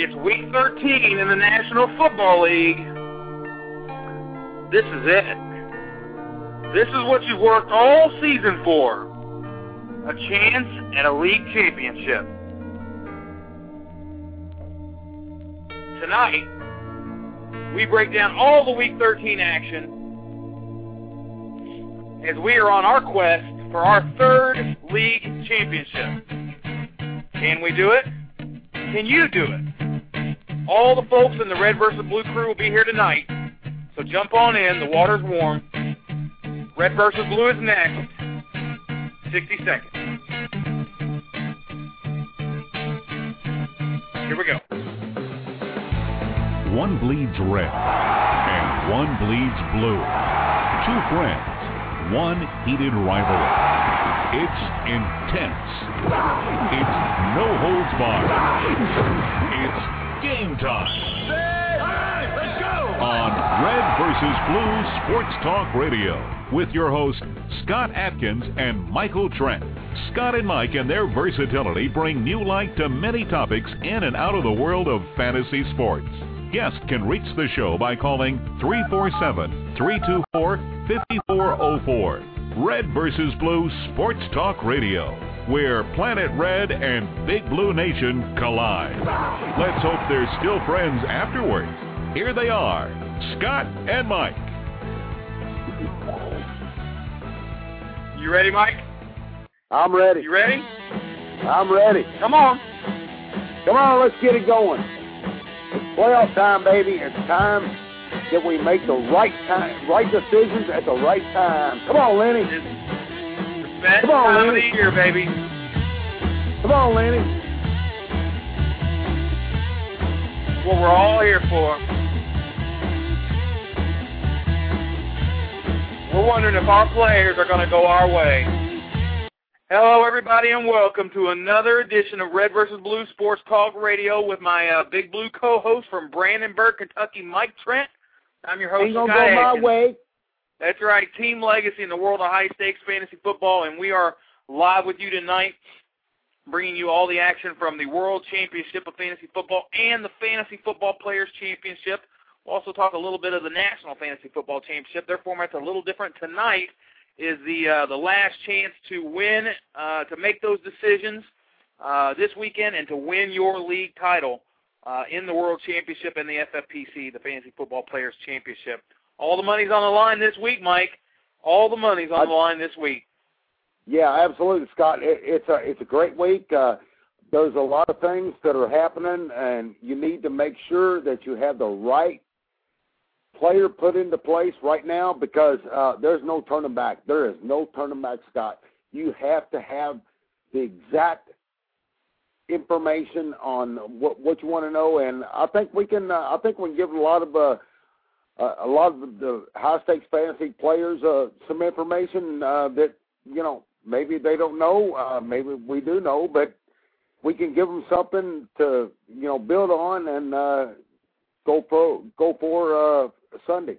It's week 13 in the National Football League. This is it. This is what you've worked all season for. A chance at a league championship. Tonight, we break down all the week 13 action as we are on our quest for our third league championship. Can we do it? Can you do it? All the folks in the Red versus Blue crew will be here tonight. So jump on in. The water's warm. Red versus Blue is next. 60 seconds. Here we go. One bleeds red and one bleeds blue. Two friends, one heated rivalry. It's intense. It's no holds barred. It's game time. let's go! On Red versus Blue Sports Talk Radio with your hosts Scott Atkins and Michael Trent. Scott and Mike and their versatility bring new light to many topics in and out of the world of fantasy sports. Guests can reach the show by calling 347 324 5404. Red versus Blue Sports Talk Radio where Planet Red and Big Blue Nation collide. Let's hope they're still friends afterwards. Here they are, Scott and Mike. You ready, Mike? I'm ready. You ready? I'm ready. Come on. Come on, let's get it going. It's playoff time, baby. It's time that we make the right time, right decisions at the right time. Come on, Lenny. Best Come on, time Lenny. of the year, baby. Come on, Lenny. What we're all here for. We're wondering if our players are going to go our way. Hello, everybody, and welcome to another edition of Red versus Blue Sports Talk Radio with my uh, Big Blue co-host from Brandenburg, Kentucky, Mike Trent. I'm your host, Ain't gonna Scott go my Atkins. way. That's right, Team Legacy in the world of high stakes fantasy football, and we are live with you tonight, bringing you all the action from the World Championship of Fantasy Football and the Fantasy Football Players Championship. We'll also talk a little bit of the National Fantasy Football Championship. Their format's a little different tonight. Is the uh, the last chance to win, uh, to make those decisions uh, this weekend, and to win your league title uh, in the World Championship and the FFPC, the Fantasy Football Players Championship. All the money's on the line this week, Mike. All the money's on the line this week. Yeah, absolutely, Scott. It, it's a it's a great week. Uh, there's a lot of things that are happening, and you need to make sure that you have the right player put into place right now because uh, there's no turning back. There is no turning back, Scott. You have to have the exact information on what what you want to know, and I think we can. Uh, I think we can give a lot of uh, uh, a lot of the high stakes fantasy players uh, some information uh, that you know maybe they don't know, uh, maybe we do know, but we can give them something to you know build on and uh, go for go for uh, Sunday.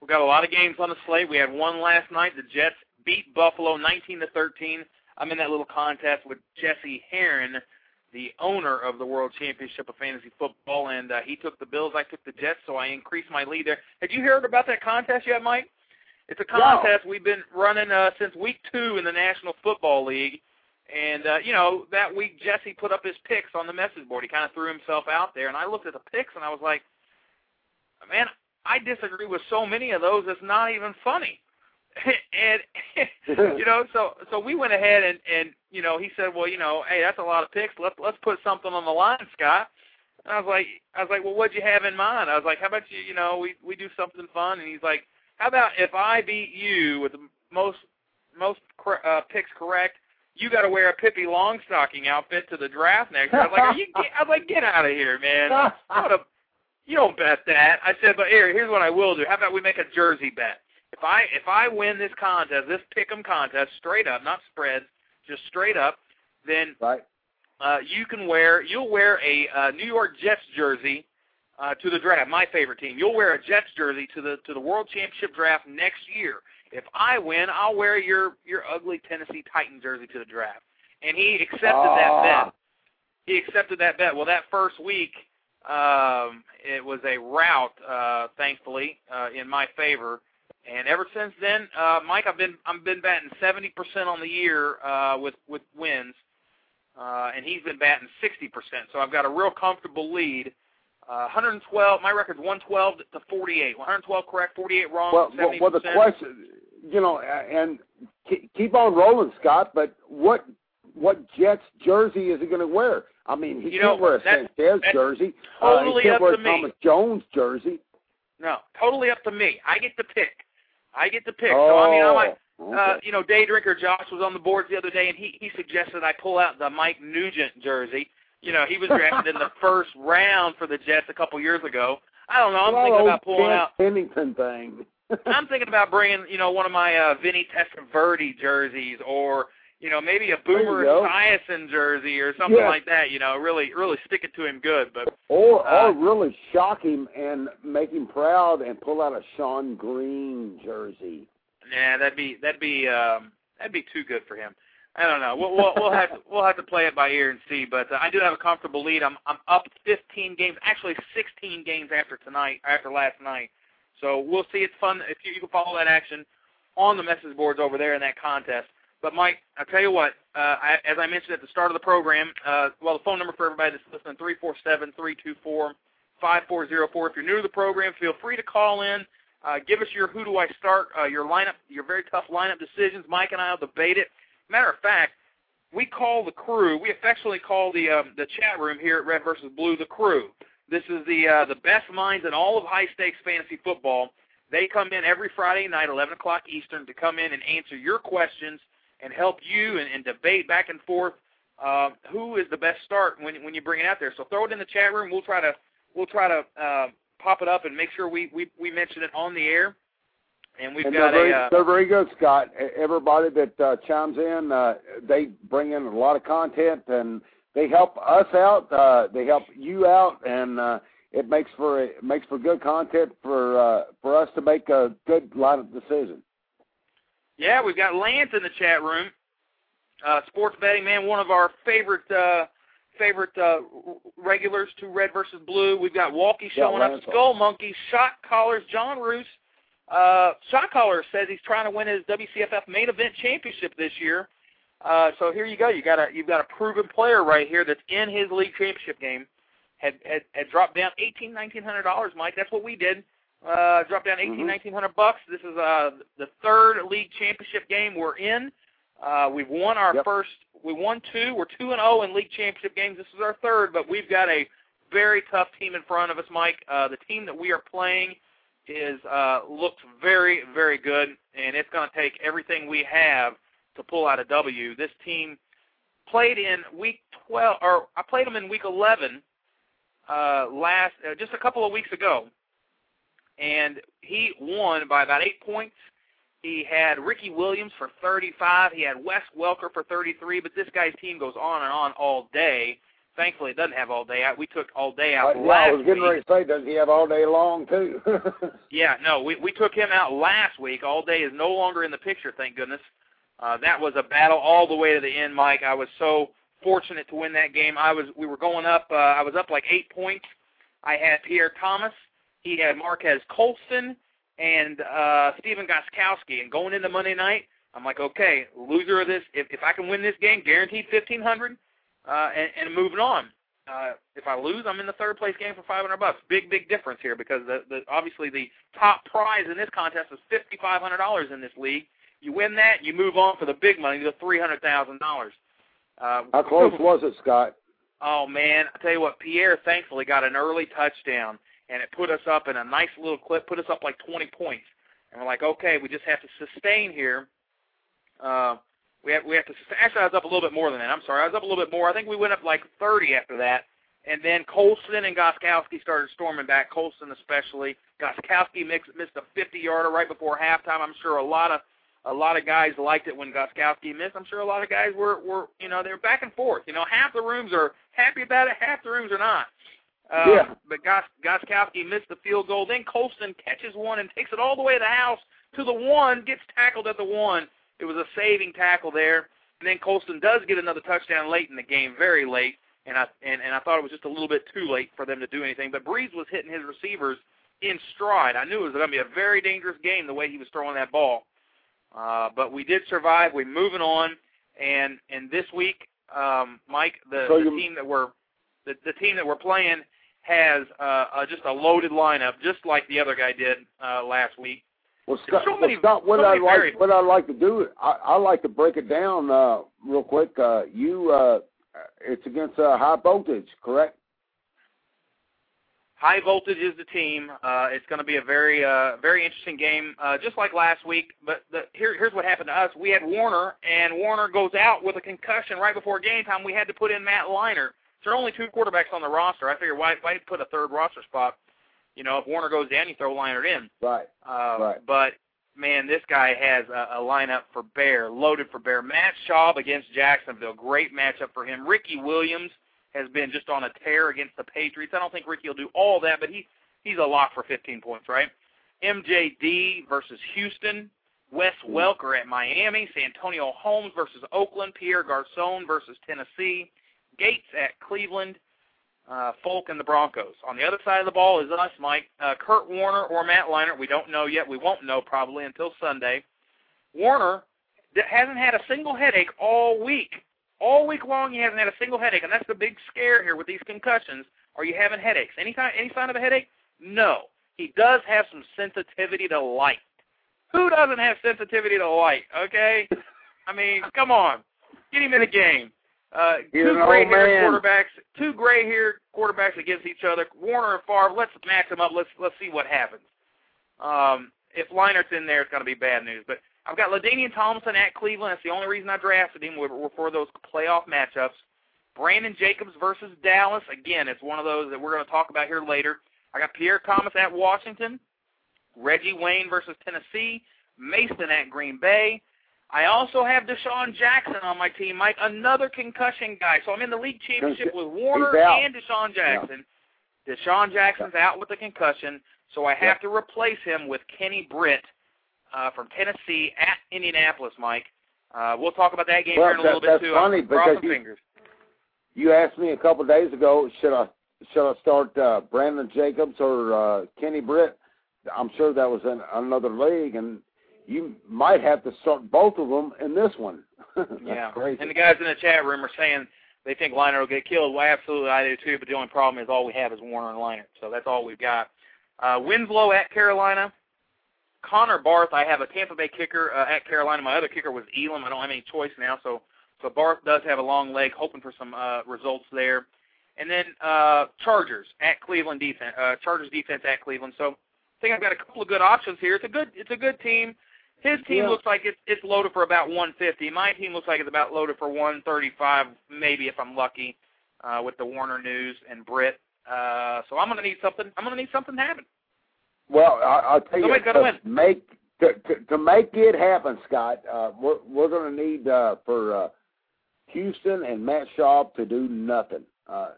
We've got a lot of games on the slate. We had one last night. The Jets beat Buffalo 19 to 13. I'm in that little contest with Jesse Heron, the owner of the World Championship of Fantasy Football, and uh, he took the Bills. I took the Jets, so I increased my lead there. Have you heard about that contest yet, Mike? It's a contest we've been running uh, since week two in the National Football League. And, uh, you know, that week Jesse put up his picks on the message board. He kind of threw himself out there. And I looked at the picks and I was like, man, I disagree with so many of those, it's not even funny. and you know, so so we went ahead and and you know he said, well, you know, hey, that's a lot of picks. Let's let's put something on the line, Scott. And I was like, I was like, well, what'd you have in mind? I was like, how about you, you know, we we do something fun. And he's like, how about if I beat you with the most most cor- uh, picks correct, you got to wear a Pippi Longstocking outfit to the draft next. I was like, Are you, get, I was like, get out of here, man. What a, you don't bet that. I said, but here, here's what I will do. How about we make a jersey bet? If I if I win this contest, this pick'em contest, straight up, not spreads, just straight up, then right. uh, you can wear you'll wear a uh, New York Jets jersey uh, to the draft. My favorite team. You'll wear a Jets jersey to the to the World Championship draft next year. If I win, I'll wear your your ugly Tennessee Titan jersey to the draft. And he accepted that Ah. bet. He accepted that bet. Well, that first week, um, it was a rout, uh, thankfully, uh, in my favor. And ever since then, uh, Mike, I've been I've been batting 70% on the year uh, with with wins, uh, and he's been batting 60%. So I've got a real comfortable lead. Uh, 112. My record's 112 to 48. 112 correct, 48 wrong. Well, 70%. well, the question, you know, and keep on rolling, Scott. But what what Jets jersey is he going to wear? I mean, he You can't know, wear a Sanchez jersey. uh, totally he can't up wear to a me. Thomas Jones jersey. No, totally up to me. I get to pick. I get to pick. so I mean, I might. Oh, Uh, you know, Day Drinker Josh was on the boards the other day, and he he suggested I pull out the Mike Nugent jersey. You know, he was drafted in the first round for the Jets a couple years ago. I don't know. I'm Well, thinking about pulling Ken out. Pennington thing. I'm thinking about bringing, you know, one of my uh, Vinny Testaverde jerseys, or you know, maybe a Boomer. Esiason jersey, or something Yeah. like that. You know, really, really stick it to him good. But Or Uh, or really shock him and make him proud and pull out a Sean Green jersey. Nah, that'd be that'd be um that'd be too good for him. I don't know. We'll we'll, we'll have to, we'll have to play it by ear and see. But uh, I do have a comfortable lead. I'm I'm up 15 games, actually 16 games after tonight, after last night. So we'll see. It's fun if you, you can follow that action on the message boards over there in that contest. But Mike, I'll tell you what. Uh, I, as I mentioned at the start of the program, uh, well, the phone number for everybody that's listening three four seven three two four five four zero four. If you're new to the program, feel free to call in. Uh, give us your who do I start, uh, your lineup, your very tough lineup decisions. Mike and I will debate it. Matter of fact, we call the crew. We affectionately call the um, the chat room here at Red versus Blue the crew. This is the uh, the best minds in all of high stakes fantasy football. They come in every Friday night, 11 o'clock Eastern, to come in and answer your questions and help you and, and debate back and forth uh, who is the best start when when you bring it out there. So throw it in the chat room. We'll try to we'll try to uh, pop it up and make sure we we, we mention it on the air. And we've and got they're very, a uh, they're very good, Scott. Everybody that uh, chimes in, uh, they bring in a lot of content and they help us out. Uh, they help you out, and uh, it makes for it makes for good content for uh, for us to make a good line of decision. Yeah, we've got Lance in the chat room. Uh, sports betting man, one of our favorite uh, favorite uh, regulars to Red versus Blue. We've got Walkie Yeah, showing up, Lance. Skull Monkey, Shot Callers, John Roos. Uh, Shot Caller says he's trying to win his WCFF main event championship this year. Uh, so here you go. You got a you've got a proven player right here that's in his league championship game. Had had, had dropped down eighteen nineteen hundred dollars, Mike. That's what we did. Uh, dropped down eighteen Mhm. nineteen hundred bucks. This is uh the third league championship game we're in. Uh, we've won our Yep. first. We won two. We're two and zero in league championship games. This is our third, but we've got a very tough team in front of us, Mike. Uh, the team that we are playing is uh, looks very very good, and it's going to take everything we have to pull out a W. This team played in week 12, or I played them in week 11 uh, last uh, just a couple of weeks ago, and he won by about eight points. He had Ricky Williams for 35. He had Wes Welker for 33. But this guy's team goes on and on all day. Thankfully, it doesn't have all day out. We took all day out Uh, yeah, last I was getting week. ready to say, does he have all day long too? Yeah, no, we we took him out last week. All day is no longer in the picture, thank goodness. Uh, that was a battle all the way to the end, Mike. I was so fortunate to win that game. I was we were going up. Uh, I was up like eight points. I had Pierre Thomas. He had Marquez Colston and uh, Stephen Gostkowski. And going into Monday night, I'm like, okay, loser of this. If if I can win this game, guaranteed fifteen hundred, uh, and, and moving on. Uh, if I lose, I'm in the third place game for 500 bucks. Big, big difference here because the, the obviously the top prize in this contest is $5,500 in this league. You win that, you move on for the big money, the $300,000. Uh, How close was it, Scott? Oh man, I tell you what, Pierre thankfully got an early touchdown, and it put us up in a nice little clip, put us up like 20 points. And we're like, okay, we just have to sustain here. Uh, we have we have to sustain. Actually, I was up a little bit more than that. I'm sorry, I was up a little bit more. I think we went up like 30 after that. And then Colston and Gostkowski started storming back. Colston especially. Gostkowski mixed, missed a 50-yarder right before halftime. I'm sure a lot of a lot of guys liked it when Gostkowski missed. I'm sure a lot of guys were were you know they were back and forth. You know, half the rooms are happy about it, half the rooms are not. Um, yeah. But Gostkowski missed the field goal. Then Colston catches one and takes it all the way to the house to the one, gets tackled at the one. It was a saving tackle there. And then Colston does get another touchdown late in the game, very late. And I and, and I thought it was just a little bit too late for them to do anything. But Brees was hitting his receivers in stride. I knew it was going to be a very dangerous game the way he was throwing that ball. Uh, but we did survive. We're moving on, and and this week, um, Mike, the, so the team that we're the, the team that we're playing has uh, uh, just a loaded lineup, just like the other guy did uh, last week. Well, Scott, so many, well, Scott what so I like what I like to do, I, I like to break it down uh, real quick. Uh, you, uh, it's against uh, high voltage, correct? High voltage is the team. Uh, it's going to be a very, uh, very interesting game, uh, just like last week. But the, here, here's what happened to us: we had Warner, and Warner goes out with a concussion right before game time. We had to put in Matt Leinart. There are only two quarterbacks on the roster. I figured why, why put a third roster spot? You know, if Warner goes down, you throw Leinart in. Right. Uh, right. But man, this guy has a, a lineup for Bear, loaded for Bear. Matt Schaub against Jacksonville, great matchup for him. Ricky Williams has been just on a tear against the Patriots. I don't think Ricky will do all that, but he he's a lock for 15 points, right? MJD versus Houston. Wes Welker at Miami. Santonio Holmes versus Oakland. Pierre Garcon versus Tennessee. Gates at Cleveland. Uh, Folk and the Broncos. On the other side of the ball is us, Mike. Uh, Kurt Warner or Matt Leinart. We don't know yet. We won't know probably until Sunday. Warner hasn't had a single headache all week. All week long, he hasn't had a single headache, and that's the big scare here with these concussions. Are you having headaches? Any kind, any sign of a headache? No. He does have some sensitivity to light. Who doesn't have sensitivity to light? Okay, I mean, come on, get him in the game. Uh, two gray-haired quarterbacks, two gray haired quarterbacks against each other. Warner and Favre. Let's match them up. Let's let's see what happens. Um, if Leinart's in there, it's going to be bad news. But I've got LaDainian Tomlinson at Cleveland. That's the only reason I drafted him. Were, were for those playoff matchups. Brandon Jacobs versus Dallas. Again, it's one of those that we're going to talk about here later. I got Pierre Thomas at Washington. Reggie Wayne versus Tennessee. Mason at Green Bay. I also have DeSean Jackson on my team, Mike, another concussion guy. So I'm in the league championship with Warner and DeSean Jackson. DeSean Jackson's out with a concussion, so I have to replace him with Kenny Britt uh, from Tennessee at Indianapolis, Mike. Uh, we'll talk about that game Well, here in a that- little bit that's too. funny I'm because you- fingers. You asked me a couple of days ago, should I should I start uh, Brandon Jacobs or uh, Kenny Britt? I'm sure that was in another league, and you might have to start both of them in this one. Yeah, crazy. and the guys in the chat room are saying they think Leinart will get killed. Well, absolutely, I do too. But the only problem is all we have is Warner and Leinart, so that's all we've got. Uh, Winslow at Carolina. Connor Barth, I have a Tampa Bay kicker uh, at Carolina. My other kicker was Elam. I don't have any choice now, so so Barth does have a long leg, hoping for some uh, results there. And then uh, Chargers at Cleveland defense. Uh, Chargers defense at Cleveland. So I think I've got a couple of good options here. It's a good it's a good team. His team Yeah. looks like it's it's loaded for about 150. My team looks like it's about loaded for 135, maybe if I'm lucky, uh, with the Warner News and Britt. Uh, so I'm gonna need something. I'm gonna need something to happen. Well, I, I'll tell you, gotta to win. make to, to to make it happen, Scott. Uh, we're we're going to need uh, for uh, Houston and Matt Schaub to do nothing. Uh,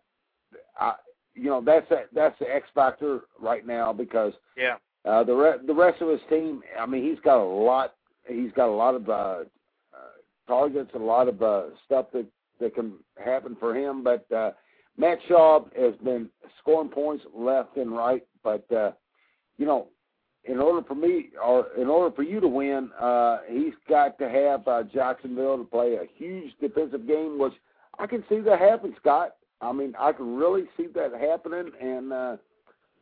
I, you know, that's a, that's the X factor right now because Yeah. Uh, the re- the rest of his team. I mean, he's got a lot. He's got a lot of uh, uh, targets, a lot of uh, stuff that that can happen for him. But uh, Matt Schaub has been scoring points left and right. But uh, you know, in order for me or in order for you to win, uh, he's got to have uh, Jacksonville to play a huge defensive game, which I can see that happen, Scott. I mean, I can really see that happening, and uh,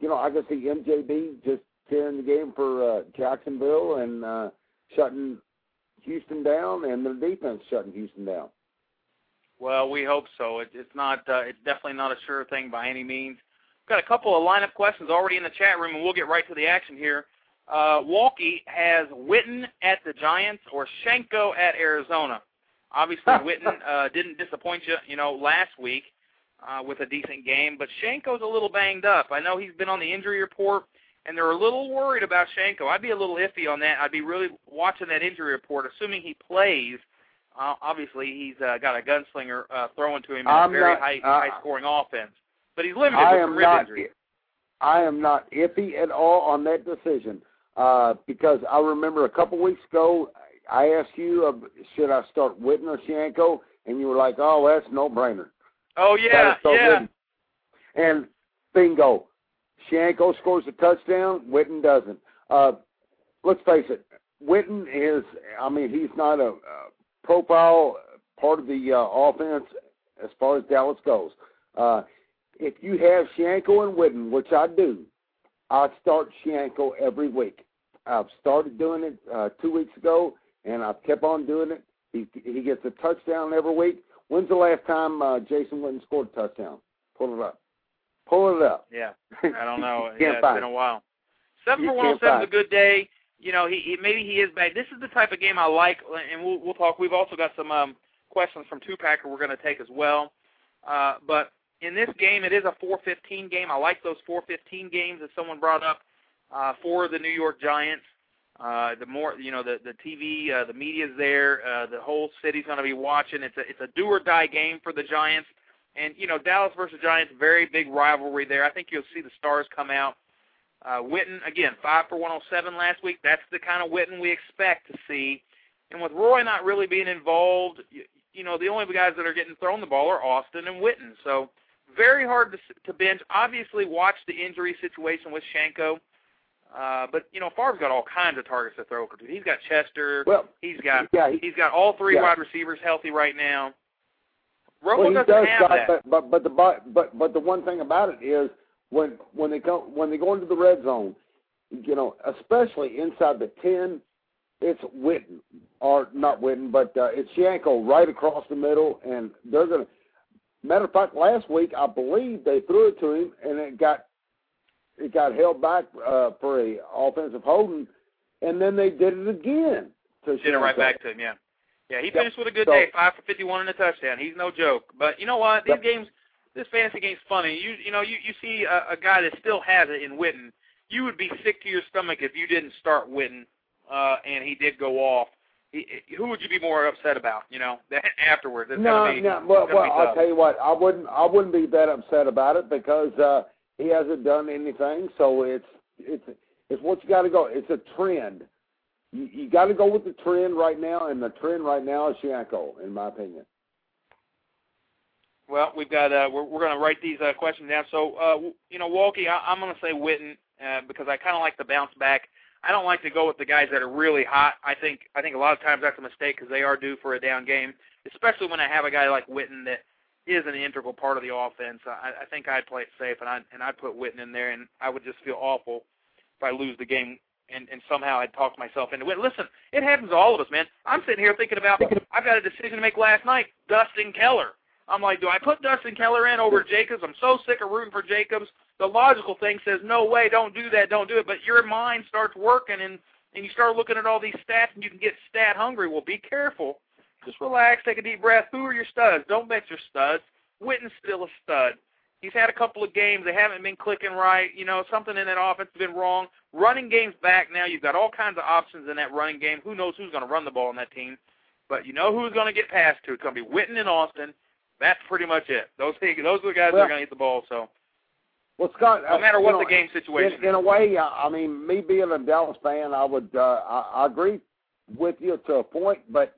you know, I can see MJD just tearing the game for uh, Jacksonville and uh, shutting Houston down, and the defense shutting Houston down. Well, we hope so. It, it's not. Uh, it's definitely not a sure thing by any means. We've got a couple of lineup questions already in the chat room, and we'll get right to the action here. Uh, Walkie has Witten at the Giants or Shiancoe at Arizona. Obviously, Witten uh, didn't disappoint you, you know, last week uh, with a decent game, but Shiancoe's a little banged up. I know he's been on the injury report, and they're a little worried about Shiancoe. I'd be a little iffy on that. I'd be really watching that injury report, assuming he plays. Uh, obviously, he's uh, got a gunslinger uh, throwing to him in I'm a very not- high, uh, high-scoring offense, but he's limited I with am rib not. injury. I am not iffy at all on that decision uh, because I remember a couple weeks ago I asked you uh, should I start Witten or Shiancoe, and you were like, "Oh, that's no brainer." Oh yeah, yeah. Witten. And bingo, Shiancoe scores a touchdown. Witten doesn't. Uh, let's face it, Witten is. I mean, he's not a, a profile part of the uh, offense as far as Dallas goes. Uh, if you have Shiancoe and Witten, which I do, I start Shiancoe every week. I've started doing it uh, two weeks ago, and I've kept on doing it. He he gets a touchdown every week. When's the last time uh, Jason Witten scored a touchdown? Pull it up. Pull it up. Yeah, I don't know. Yeah, it's been a while. Seven for one hundred can't is a good day. You know, he, he maybe he is back. This is the type of game I like, and we'll we'll talk. We've also got some um, questions from Two Packer we're going to take as well. Uh, but in this game, it is a 4:15 game. I like those 4:15 games that someone brought up uh, for the New York Giants. Uh, the more you know, the the TV, uh, the media's there. Uh, the whole city's going to be watching. It's a it's a do or die game for the Giants. And you know, Dallas versus Giants, very big rivalry there. I think you'll see the stars come out. Uh, Witten again, five for 107 last week. That's the kind of Witten we expect to see. And with Roy not really being involved, you, you know, the only guys that are getting thrown the ball are Austin and Witten. So very hard to to bench. Obviously, watch the injury situation with Shiancoe. Uh, but you know, Favre's got all kinds of targets to throw to. He's got Chester. Well, he's got yeah, he, he's got all three Yeah. wide receivers healthy right now. Romo well, he doesn't does, have Scott, that. but but but the but but the one thing about it is when when they go when they go into the red zone, you know, especially inside the ten, it's Witten or not Witten, but uh, it's Shiancoe right across the middle, and they're gonna. Matter of fact, last week I believe they threw it to him, and it got it got held back uh, for a offensive holding, and then they did it again. To Did it right back to him, yeah. Yeah, he Yep. finished with a good So- day, five for fifty-one and a touchdown. He's no joke. But you know what? These Yep. games, this fantasy game's funny. You you know you you see a, a guy that still has it in Witten. You would be sick to your stomach if you didn't start Witten, uh, and he did go off. He, who would you be more upset about? You know, afterwards. It's no, be, no. Well, well I'll tell you what. I wouldn't. I wouldn't be that upset about it because uh, he hasn't done anything. So it's it's it's what you got to go. It's a trend. You, you got to go with the trend right now, and the trend right now is Shiancoe, in my opinion. Well, we've got uh, we're we're going to write these uh, questions down. So, uh, you know, Walkie, I, I'm going to say Witten uh, because I kind of like the bounce back. I don't like to go with the guys that are really hot. I think I think a lot of times that's a mistake because they are due for a down game, especially when I have a guy like Witten that is an integral part of the offense. I, I think I'd play it safe and I and I'd put Witten in there, and I would just feel awful if I lose the game and and somehow I'd talk myself into it. Listen, it happens to all of us, man. I'm sitting here thinking about I've got a decision to make last night. Dustin Keller. I'm like, do I put Dustin Keller in over Jacobs? I'm so sick of rooting for Jacobs. The logical thing says, no way, don't do that, don't do it. But your mind starts working, and and you start looking at all these stats, and you can get stat hungry. Well, be careful. Just relax, take a deep breath. Who are your studs? Don't bet your studs. Witten's still a stud. He's had a couple of games. They haven't been clicking right. You know, something in that offense has been wrong. Running game's back now. You've got all kinds of options in that running game. Who knows who's going to run the ball on that team? But you know who's going to get passed to. It's going to be Witten and Austin. That's pretty much it. Those those are the guys that are going to get the ball. So Well, Scott, no matter what know, the game situation in, in a way, uh, I mean, me being a Dallas fan, I would uh, I, I agree with you to a point, but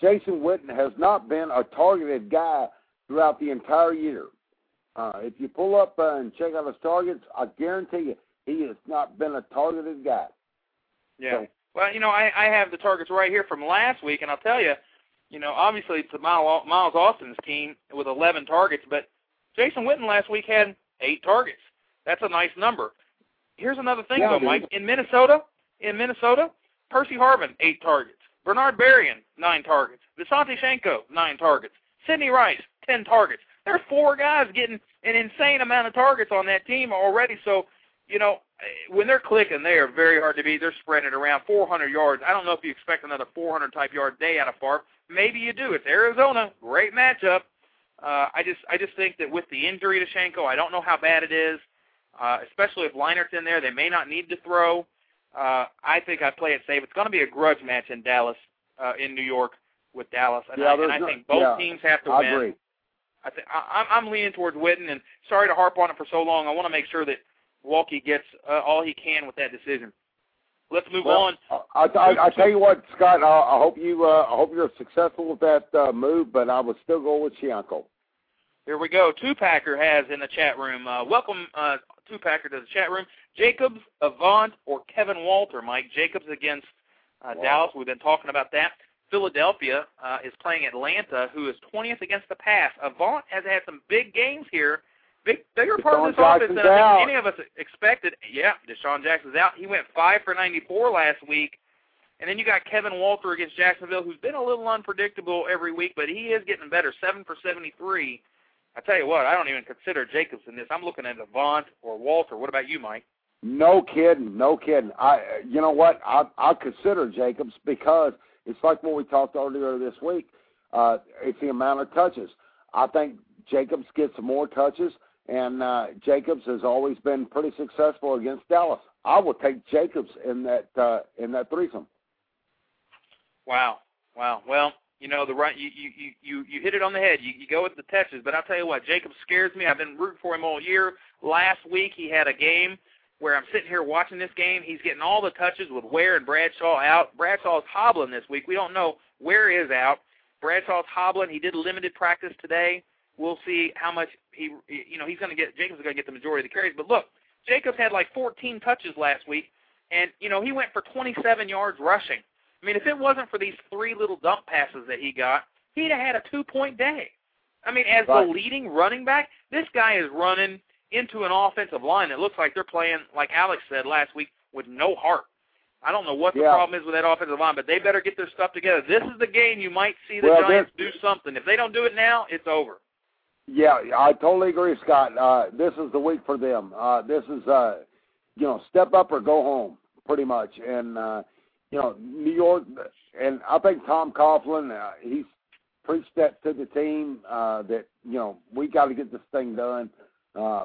Jason Witten has not been a targeted guy throughout the entire year. Uh, if you pull up uh, and check out his targets, I guarantee you he has not been a targeted guy. Yeah. So- Well, you know, I, I have the targets right here from last week, and I'll tell you, you know, obviously it's Miles Austin's team with 11 targets, but Jason Witten last week had eight targets. That's a nice number. Here's another thing, Yeah, though, Mike. In Minnesota, in Minnesota, Percy Harvin eight targets, Bernard Berrian nine targets, Visanthe Shiancoe nine targets, Sidney Rice, 10 targets. There are four guys getting an insane amount of targets on that team already. So, you know, when they're clicking, they are very hard to beat. They're spreading it around 400 yards. I don't know if you expect another 400 type yard day out of Favre. Maybe you do. It's Arizona, great matchup. Uh, I just I just think that with the injury to Shiancoe, I don't know how bad it is. Uh, especially if Leinart's in there, they may not need to throw. Uh, I think I play it safe. It's going to be a grudge match in Dallas, uh, in New York with Dallas, and, yeah, I, and I no, think both yeah, teams have to I win. agree. I think I'm leaning towards Witten, and sorry to harp on it for so long. I want to make sure that Walkie gets uh, all he can with that decision. Let's move well, on. I, I, I tell you what, Scott. I, I hope you. Uh, I hope you're successful with that uh, move, but I would still go with Shiancoe. Here we go. Two Packer has in the chat room. Uh, welcome, uh, Two Packer, to the chat room. Jacobs, Avant, or Kevin Walter. Mike Jacobs against uh, Wow. Dallas. We've been talking about that. Philadelphia uh, is playing Atlanta, who is 20th against the pass. Avant has had some big games here. Big, bigger part of DeSean this offense than I out. think any of us expected. Yeah, DeSean Jackson's out. He went five for 94 last week. And then you got Kevin Walter against Jacksonville, who's been a little unpredictable every week, but he is getting better. Seven for 73. I tell you what, I don't even consider Jacobs in this. I'm looking at Avant or Walter. What about you, Mike? No kidding, no kidding. I, you know what? I I consider Jacobs because it's like what we talked earlier this week. Uh, it's the amount of touches. I think Jacobs gets more touches, and uh, Jacobs has always been pretty successful against Dallas. I will take Jacobs in that uh, in that threesome. Wow, wow. Well, you know the right. You you you you hit it on the head. You you go with the touches, but I'll tell you what, Jacob scares me. I've been rooting for him all year. Last week he had a game Ware I'm sitting here watching this game. He's getting all the touches with Ware and Bradshaw out. Bradshaw's hobbling this week. We don't know where is out. Bradshaw's hobbling. He did limited practice today. We'll see how much he, you know, he's going to get. Jacobs is going to get the majority of the carries. But look, Jacobs had like 14 touches last week, and you know he went for 27 yards rushing. I mean, if it wasn't for these three little dump passes that he got, he'd have had a two-point day. I mean, as Right. the leading running back, this guy is running into an offensive line that looks like they're playing, like Alex said last week, with no heart. I don't know what the Yeah. problem is with that offensive line, but they better get their stuff together. This is the game you might see the Well, Giants do something. If they don't do it now, it's over. Yeah, I totally agree, Scott. Uh, this is the week for them. Uh, this is, uh, you know, step up or go home, pretty much. And uh, you know, New York, and I think Tom Coughlin, uh, he's preached that to the team uh, that you know we got to get this thing done. Uh,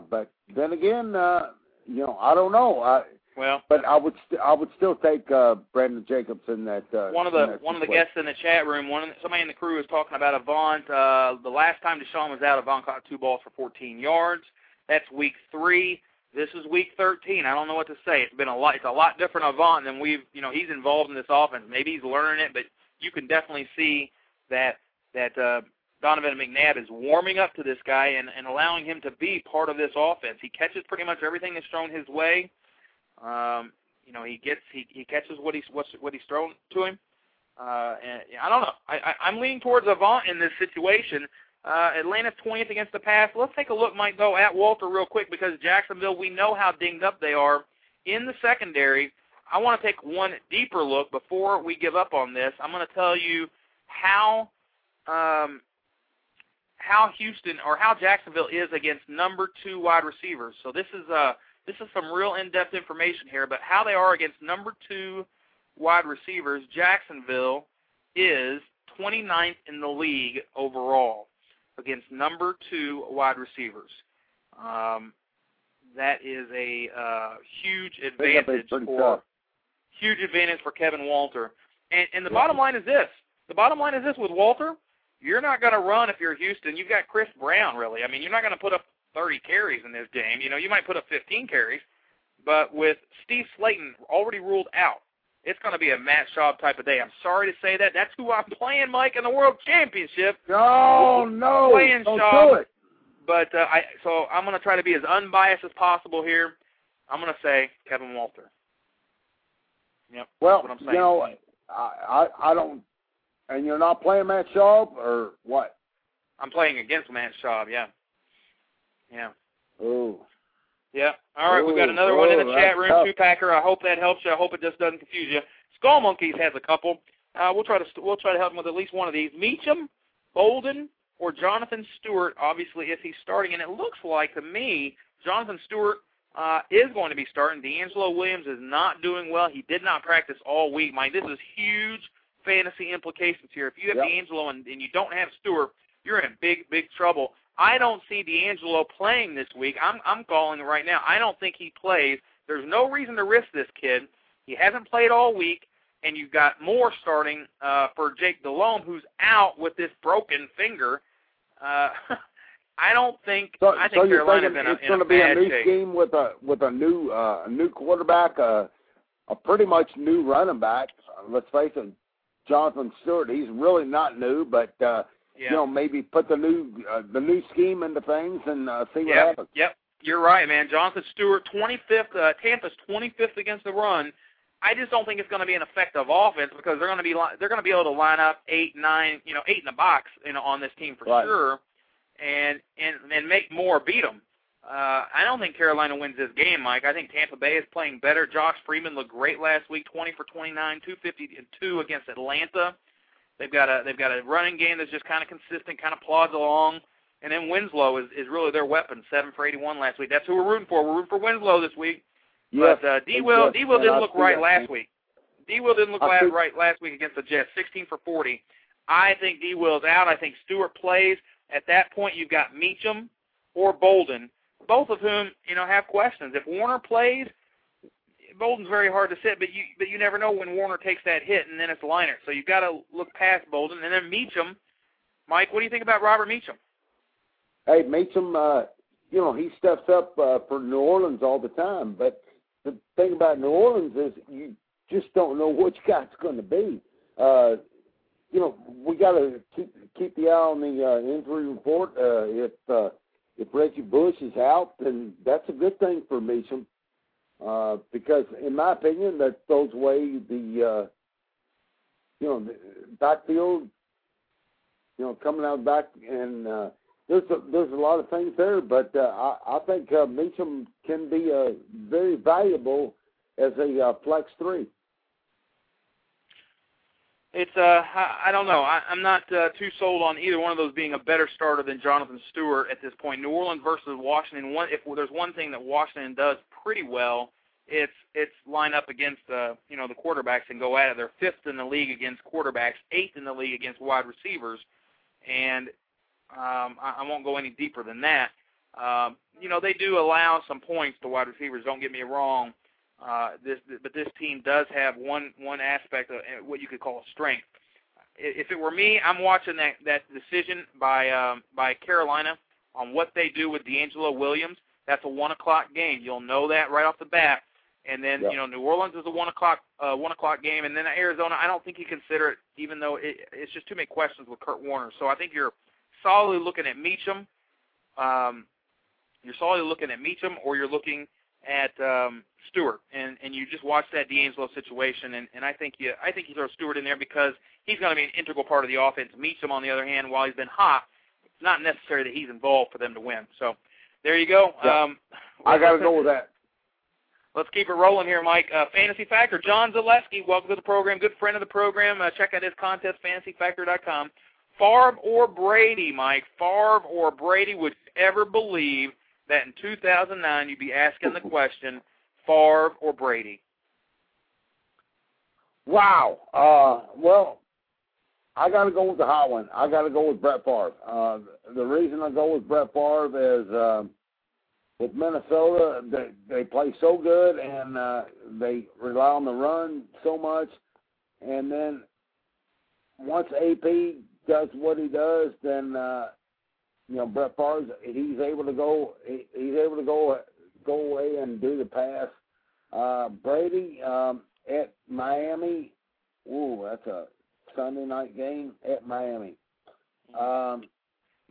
but then again, uh, you know, I don't know. I, Well, but I would st- I would still take uh, Brandon Jacobs in that. Uh, one of the one of the guests in the chat room, one of the, somebody in the crew was talking about Avant. Uh, the last time DeSean was out, Avant caught two balls for 14 yards. That's week three. This is week 13. I don't know what to say. It's been a lot. It's a lot different Avant than we've. You know, he's involved in this offense. Maybe he's learning it, but you can definitely see that that uh, Donovan McNabb is warming up to this guy and, and allowing him to be part of this offense. He catches pretty much everything that's thrown his way. Um, you know, he gets he, he catches what he's what's, what he's thrown to him. Uh, and I don't know. I, I, I'm leaning towards Avant in this situation. Uh, Atlanta's 20th against the pass. Let's take a look, Mike, though, at Walter real quick because Jacksonville, we know how dinged up they are in the secondary. I want to take one deeper look before we give up on this. I'm going to tell you how um, how Houston or how Jacksonville is against number two wide receivers. So this is uh this is some real in-depth information here, but how they are against number two wide receivers, Jacksonville is 29th in the league overall against number two wide receivers. Um, that is a uh, huge I think that'd be advantage for tough. huge advantage for Kevin Walter. And and the Yeah. bottom line is this: the bottom line is this with Walter, you're not going to run if you're Houston. You've got Chris Brown, really. I mean, you're not going to put up 30 carries in this game. You know, you might put up 15 carries, but with Steve Slaton already ruled out, it's going to be a Matt Schaub type of day. I'm sorry to say that. That's who I'm playing, Mike, in the World Championship. No, no, Playing don't Shaw. do it. But uh, I so I'm going to try to be as unbiased as possible here. I'm going to say Kevin Walter. Yep. Well, that's what I'm saying. you know, I, I I don't. And you're not playing Matt Schaub or what? I'm playing against Matt Schaub. Yeah. Yeah. Ooh. Yeah. All right, we've got Ooh, another one in the chat room, tough. two packer. I hope that helps you. I hope it just doesn't confuse you. Skull Monkeys has a couple. Uh, we'll try to we'll try to help him with at least one of these. Meachem, Boldin, or Jonathan Stewart, obviously, if he's starting. And it looks like to me, Jonathan Stewart uh, is going to be starting. DeAngelo Williams is not doing well. He did not practice all week. Mike, this is huge fantasy implications here. If you have Yep. DeAngelo and, and you don't have Stewart, you're in big, big trouble. I don't see DeAngelo playing this week. I'm I'm calling right now. I don't think he plays. There's no reason to risk this kid. He hasn't played all week, and you've got Moore starting uh, for Jake Delhomme, who's out with this broken finger. Uh, I don't think So, I think so you're Carolina's thinking in a, it's going to be a new shape. scheme with a with a new uh, a new quarterback, uh, a pretty much new running back. Let's face it, Jonathan Stewart. He's really not new, but uh, Yeah. you know maybe put the new uh, the new scheme into things and uh, see what Yep, happens. yep. You're right, man. Jonathan Stewart, 25th. Uh, Tampa's 25th against the run. I just don't think it's going to be an effective offense because they're going to be li- they're going to be able to line up eight, nine, you know, eight in the box, you know, on this team for Right. sure, and and and make more beat them. Uh, I don't think Carolina wins this game, Mike. I think Tampa Bay is playing better. Josh Freeman looked great last week, 20 for 29, 252 against Atlanta. They've got a they've got a running game that's just kind of consistent, kind of plods along. And then Winslow is, is really their weapon, seven for 81 last week. That's who we're rooting for. We're rooting for Winslow this week. Yes, but uh, D. Will D. Will didn't look right last week. D. Will didn't look right last week against the Jets, 16 for 40. I think D. Will's out. I think Stewart plays. At that point, you've got Meachem or Boldin, both of whom you know have questions. If Warner plays, Boldin's very hard to sit, but you but you never know when Warner takes that hit, and then it's Leinart. So you've got to look past Boldin, and then Meachem. Mike, what do you think about Robert Meachem? Hey, Meachem, uh, you know he steps up uh, for New Orleans all the time, but the thing about New Orleans is you just don't know which guy's going to be. Uh, you know, we got to keep keep the eye on the uh, injury report. Uh, if uh, if Reggie Bush is out, then that's a good thing for Meachem, uh, because in my opinion, that throws away the uh, you know the backfield. You know, coming out back and uh, there's a, there's a lot of things there, but uh, I, I think uh, Meachem can be uh, very valuable as a uh, flex three. It's uh, I, I don't know. I, I'm not uh, too sold on either one of those being a better starter than Jonathan Stewart at this point. New Orleans versus Washington. One, if there's one thing that Washington does pretty well, it's it's line up against uh, you know the quarterbacks and go at it. They're fifth in the league against quarterbacks, eighth in the league against wide receivers, and um, I, I won't go any deeper than that. Um, you know they do allow some points to wide receivers. Don't get me wrong. Uh, this, but this team does have one one aspect of what you could call strength. If it were me, I'm watching that that decision by um, by Carolina on what they do with DeAngelo Williams. That's a one o'clock game. You'll know that right off the bat. And then Yep. you know New Orleans is a one o'clock uh, one o'clock game, and then Arizona. I don't think you consider it, even though it, it's just too many questions with Kurt Warner. So I think you're solidly looking at Meachem. Um, you're solidly looking at Meachem, or you're looking at um, Stewart, and and you just watch that DeAngelo situation, and and I think you I think you throw Stewart in there because he's going to be an integral part of the offense. Meachem, on the other hand, while he's been hot, it's not necessary that he's involved for them to win. So there you go. Yeah. Um, I got to go with that. Let's keep it rolling here, Mike. Uh, Fantasy Factor, John Zaleski, welcome to the program. Good friend of the program. Uh, check out his contest, fantasyfactor.com. Favre or Brady, Mike? Favre or Brady? Would you ever believe that in 2009 you'd be asking the question, Favre or Brady? Wow. Uh, well, I got to go with the hot one. I got to go with Brett Favre. Uh, the reason I go with Brett Favre is uh, with Minnesota, they they play so good and uh, they rely on the run so much, and then once AP does what he does, then uh, you know Brett Favre he's able to go he, he's able to go go away and do the pass. Uh, Brady um, at Miami, ooh, that's a Sunday night game at Miami. Um,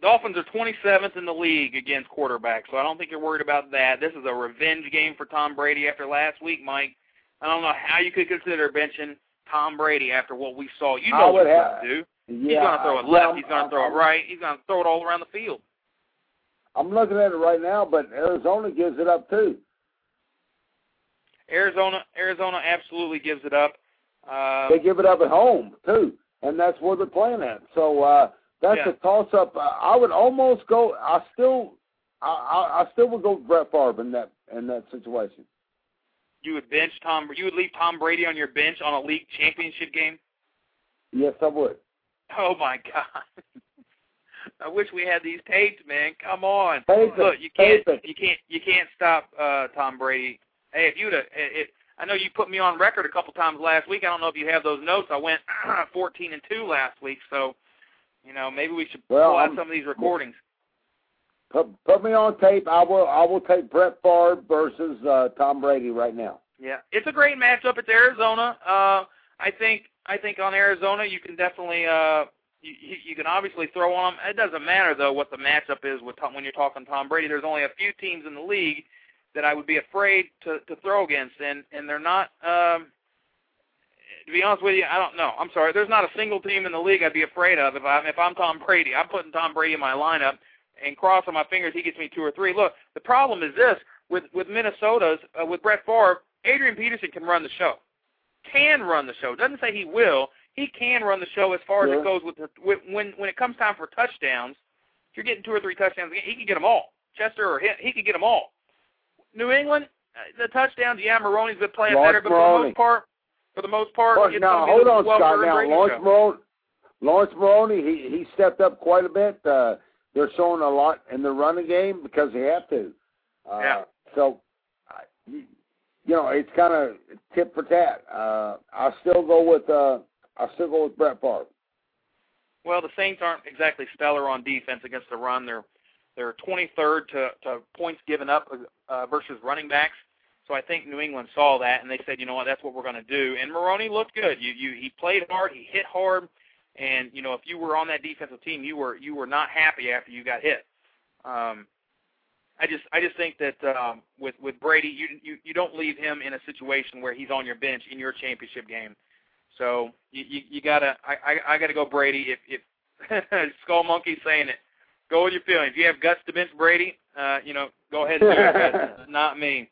Dolphins are 27th in the league against quarterbacks, so I don't think you're worried about that. This is a revenge game for Tom Brady after last week, Mike. I don't know how you could consider benching Tom Brady after what we saw. You know what he's going to do. yeah, He's going to throw it left. He's going to I'm- throw it right. He's going to throw it all around the field. I'm looking at it right now, but Arizona gives it up too. Arizona, Arizona absolutely gives it up. Um, They give it up at home too, and that's where they're playing at. So uh, that's Yeah. a toss up. I would almost go. I still, I, I, I still would go with Brett Favre in that in that situation. You would bench Tom. You would leave Tom Brady on your bench on a league championship game. Yes, I would. Oh my God! I wish we had these taped, man. Come on. Tape. Look, you can't, you can't, you can't stop uh, Tom Brady. Hey, if you'd, have, it, I know you put me on record a couple times last week. I don't know if you have those notes. I went 14 and two last week, so you know maybe we should Well, pull out I'm- some of these recordings. Put, put me on tape. I will. I will take Brett Favre versus uh, Tom Brady right now. Yeah, it's a great matchup. It's Arizona. Uh, I think I think on Arizona you can definitely uh, you, you can obviously throw on them. It doesn't matter though what the matchup is with Tom, when you're talking Tom Brady. There's only a few teams in the league that I would be afraid to to throw against, and and they're not. Um, to be honest with you, I don't know. I'm sorry. There's not a single team in the league I'd be afraid of if I'm if I'm Tom Brady. I'm putting Tom Brady in my lineup and crossing my fingers he gets me two or three. Look, the problem is this with with Minnesota's uh, with Brett Favre, Adrian Peterson can run the show, can run the show. Doesn't say he will. He can run the show as far as it goes with the with, when when it comes time for touchdowns. If you're getting two or three touchdowns, he can get them all. Chester or he, he can get them all. New England, uh, the touchdowns, yeah, Maroney's been playing Lawrence better, but for the most part, for the most part, Well, it's now hold on, Scott. Now Lawrence show. Maroney, Lawrence Maroney, he he stepped up quite a bit. Uh, they're showing a lot in the running game because they have to. Uh, Yeah. So, you know, it's kind of tit for tat. Uh, I still go with uh, I still go with Brett Favre. Well, the Saints aren't exactly stellar on defense against the run. They're they're 23rd to, to points given up uh, versus running backs. So I think New England saw that and they said, you know what, that's what we're going to do. And Maroney looked good. You you he played hard, he hit hard, and you know if you were on that defensive team, you were you were not happy after you got hit. Um, I just I just think that um, with with Brady, you you you don't leave him in a situation where he's on your bench in your championship game. So you you, you gotta I, I I gotta go Brady if if Skull Monkey's saying it. Go with your feeling. If you have guts to bench Brady, uh, you know, go ahead and do it. not me.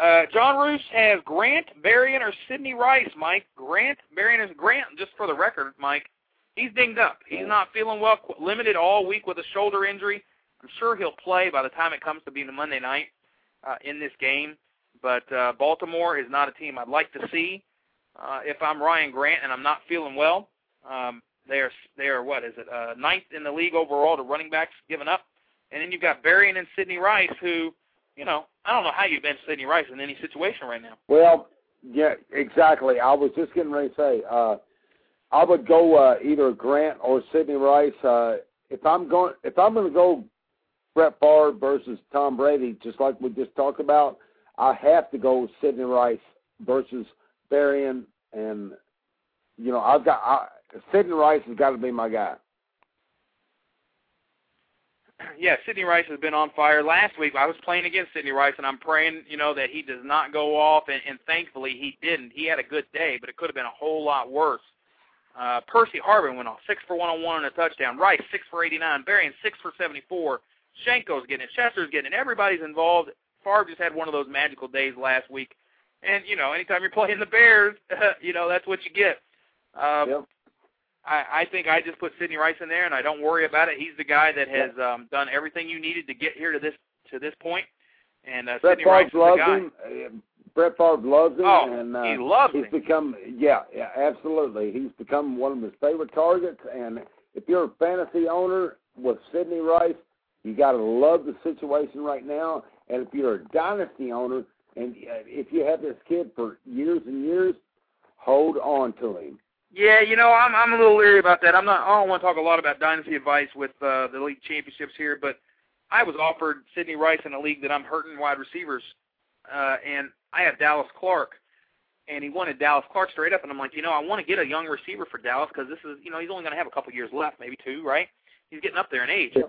Uh, John Roos has Grant Berrian or Sidney Rice, Mike. Grant Berrian is Grant, just for the record, Mike. He's dinged up. He's not feeling well, qu- limited all week with a shoulder injury. I'm sure he'll play by the time it comes to being a Monday night uh, in this game. But uh, Baltimore is not a team I'd like to see. Uh, if I'm Ryan Grant and I'm not feeling well, um, they are they are what is it uh, ninth in the league overall to running backs given up, and then you've got Berrian and Sidney Rice, who you know I don't know how you bench Sidney Rice in any situation right now. Well, yeah, exactly. I was just getting ready to say, uh, I would go uh, either Grant or Sidney Rice. Uh, if I'm going, if I'm going to go Brett Favre versus Tom Brady, just like we just talked about, I have to go Sidney Rice versus Berrian, and you know I've got I, Sidney Rice has got to be my guy. yeah, Sidney Rice has been on fire. Last week I was playing against Sidney Rice, and I'm praying, you know, that he does not go off, and, and thankfully he didn't. He had a good day, but it could have been a whole lot worse. Uh, Percy Harvin went off six for 101 and a touchdown. Rice six for 89. Berrian six for 74. Shiancoe's getting it. Chester's getting it. Everybody's involved. Favre just had one of those magical days last week, and you know, anytime you're playing the Bears, you know that's what you get. Um, Yep. I, I think I just put Sidney Rice in there, and I don't worry about it. He's the guy that has um, done everything you needed to get here to this to this point. and uh, Brett Sidney Favre Rice is the loves guy. him. Uh, Brett Favre loves him, Oh, and uh, he loves he's him. become yeah, yeah, absolutely. He's become one of his favorite targets. And if you're a fantasy owner with Sidney Rice, you got to love the situation right now. And if you're a dynasty owner, and uh, if you have this kid for years and years, hold on to him. Yeah, you know, I'm I'm a little leery about that. I'm not. I don't want to talk a lot about dynasty advice with uh, the league championships here, but I was offered Sidney Rice in a league that I'm hurting wide receivers, uh, and I have Dallas Clark, and he wanted Dallas Clark straight up, and I'm like, you know, I want to get a young receiver for Dallas because this is, you know, he's only going to have a couple years left, maybe two, right? He's getting up there in age. Yeah.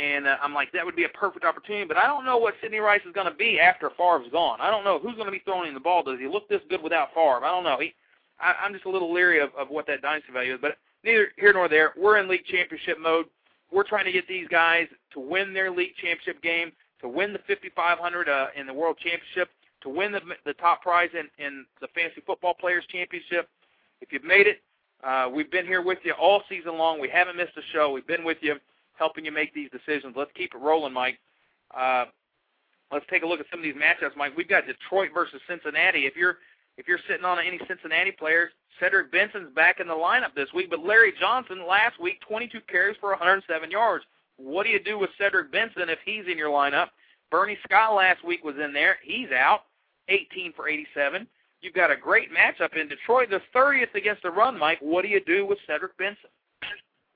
And uh, I'm like, that would be a perfect opportunity, but I don't know what Sidney Rice is going to be after Favre's gone. I don't know who's going to be throwing the ball. Does he look this good without Favre? I don't know. He, I, I'm just a little leery of, of what that dynasty value is, but neither here nor there. We're in league championship mode. We're trying to get these guys to win their league championship game, to win the 5,500 uh, in the World Championship, to win the the top prize in, in the Fantasy Football Players Championship. If you've made it, Uh, we've been here with you all season long. We haven't missed a show. We've been with you, helping you make these decisions. Let's keep it rolling, Mike. Uh, let's take a look at some of these matchups, Mike. We've got Detroit versus Cincinnati. If you're if you're sitting on any Cincinnati players, Cedric Benson's back in the lineup this week, but Larry Johnson last week 22 carries for 107 yards. What do you do with Cedric Benson if he's in your lineup? Bernie Scott last week was in there. He's out, 18 for 87. You've got a great matchup in Detroit, the 30th against the run, Mike. What do you do with Cedric Benson?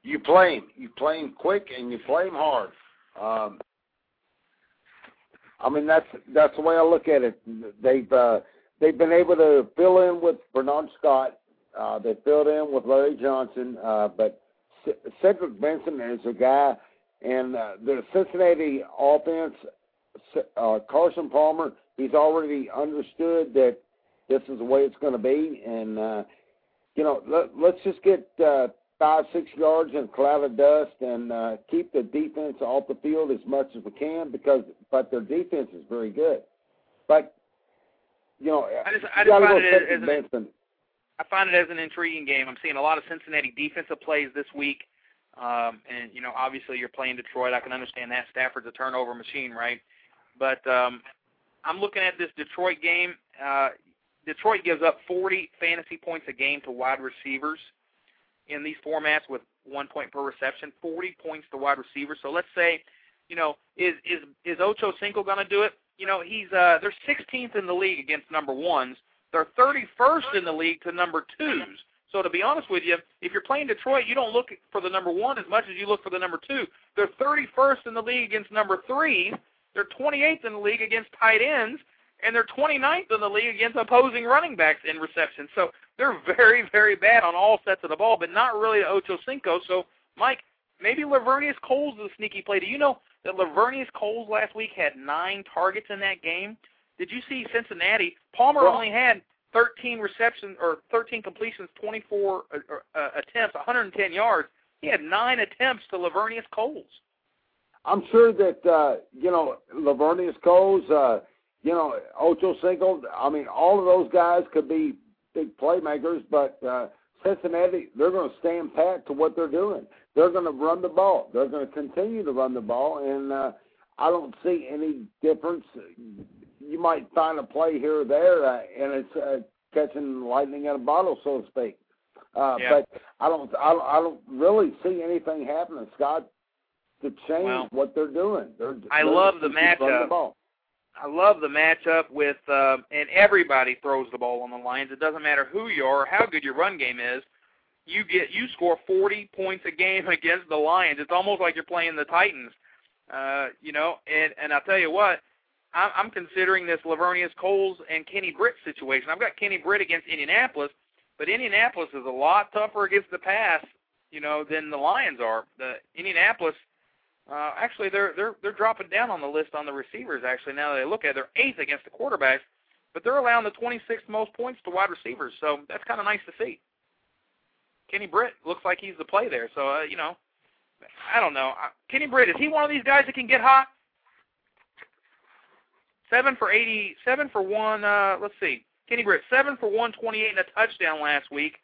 You play him. You play him quick and you play him hard. Um, I mean that's that's the way I look at it. They've uh, they've been able to fill in with Bernard Scott. Uh, they filled in with Larry Johnson, uh, but C- Cedric Benson is a guy, and uh, the Cincinnati offense. Uh, Carson Palmer, he's already understood that this is the way it's going to be, and uh, you know, let, let's just get uh, five, six yards in a cloud of dust and uh, keep the defense off the field as much as we can because, but their defense is very good. But you know, I just, I just find it as, as an, I find it as an intriguing game. I'm seeing a lot of Cincinnati defensive plays this week, um, and you know, obviously you're playing Detroit. I can understand that Stafford's a turnover machine, right? But um, I'm looking at this Detroit game. Uh, Detroit gives up 40 fantasy points a game to wide receivers in these formats with one point per reception, 40 points to wide receivers. So let's say, you know, is is is Ocho Cinco going to do it? You know, he's uh they're 16th in the league against number ones. They're 31st in the league to number twos. So to be honest with you, if you're playing Detroit, you don't look for the number one as much as you look for the number two. They're 31st in the league against number threes. They're 28th in the league against tight ends, and they're 29th in the league against opposing running backs in reception. So they're very, very bad on all sets of the ball, but not really Ocho Cinco. So, Mike, maybe Laveranues Coles is a sneaky play. Do you know that Laveranues Coles last week had nine targets in that game? Did you see Cincinnati? Palmer well, only had 13 receptions or 13 completions, 24 uh, uh, attempts, 110 yards. He had nine attempts to Laveranues Coles. I'm sure that uh, you know Laveranues Coles, uh, you know Ocho Cinco. I mean, all of those guys could be big playmakers, but uh, Cincinnati, they're going to stand pat to what they're doing. They're going to run the ball. They're going to continue to run the ball, and uh, I don't see any difference. You might find a play here or there, uh, and it's uh, catching lightning in a bottle, so to speak. Uh, yeah. But I don't, I don't, I don't really see anything happening, Scott, to change well, what they're doing. They're, I they're love the matchup. The ball. I love the matchup with, uh, and everybody throws the ball on the Lions. It doesn't matter who you are, or how good your run game is. You get you score 40 points a game against the Lions. It's almost like you're playing the Titans, uh, you know. And and I'll tell you what, I'm, I'm considering this Laveranues Coles and Kenny Britt situation. I've got Kenny Britt against Indianapolis, but Indianapolis is a lot tougher against the pass, you know, than the Lions are. The Indianapolis uh, actually, they're they're they're dropping down on the list on the receivers. Actually, now that I look at, it. they're eighth against the quarterbacks, but they're allowing the 26th most points to wide receivers. So that's kind of nice to see. Kenny Britt looks like he's the play there. So uh, you know, I don't know. Kenny Britt is he one of these guys that can get hot? Seven for eighty, seven for one. Uh, let's see. Kenny Britt, seven for 128 and a touchdown last week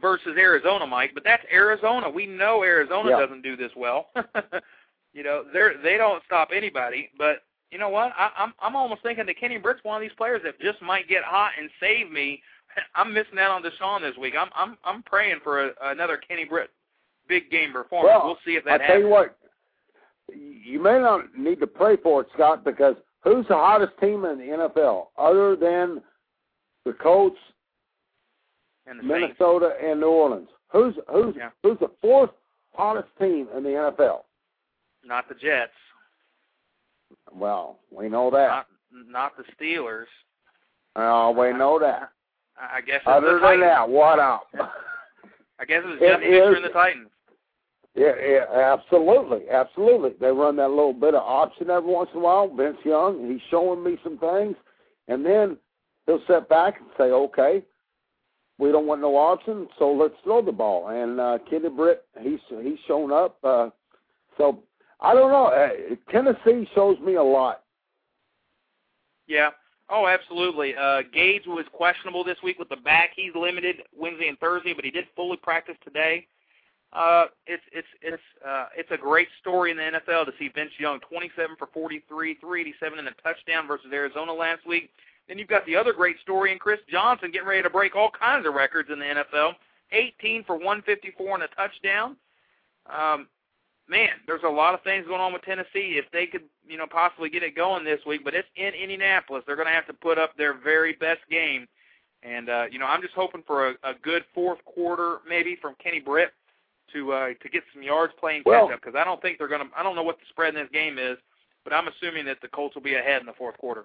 versus Arizona, Mike. But that's Arizona. We know Arizona yeah. doesn't do this well. you know, they're they don't stop anybody. But you know what? I, I'm I'm almost thinking that Kenny Britt's one of these players that just might get hot and save me. I'm missing out on DeSean this week. I'm I'm I'm praying for a, another Kenny Britt big game performance. Well, we'll see if that I happens. tell you what, you may not need to pray for it, Scott, because who's the hottest team in the NFL other than the Colts, and Minnesota, Saints. and New Orleans? Who's who's Yeah. who's the fourth hottest team in the NFL? Not the Jets. Well, we know that. Not not the Steelers. Oh, we know that. I I guess it's Other the than that, what up? I guess it's It Jeff Fisher is- and the Titans. Yeah, yeah, absolutely, absolutely. They run that little bit of option every once in a while. Vince Young, he's showing me some things, and then he'll sit back and say, "Okay, we don't want no option, so let's throw the ball." And uh, Kenny Britt, he's he's shown up. Uh, so I don't know. Uh, Tennessee shows me a lot. Yeah, Oh, absolutely. Uh, Gage was questionable this week with the back. He's limited Wednesday and Thursday, but he did fully practice today. Uh, it's it's it's uh, it's a great story in the NFL to see Vince Young, 27 for 43, 387 and a touchdown versus Arizona last week. Then you've got the other great story in Chris Johnson getting ready to break all kinds of records in the NFL. 18 for 154 and a touchdown. Um, man, there's a lot of things going on with Tennessee. If they could, you know, possibly get it going this week, but it's in Indianapolis. They're going to have to put up their very best game. And uh, you know, I'm just hoping for a, a good fourth quarter, maybe from Kenny Britt to uh, to get some yards playing Well- catch up because I don't think they're going to. I don't know what the spread in this game is, but I'm assuming that the Colts will be ahead in the fourth quarter.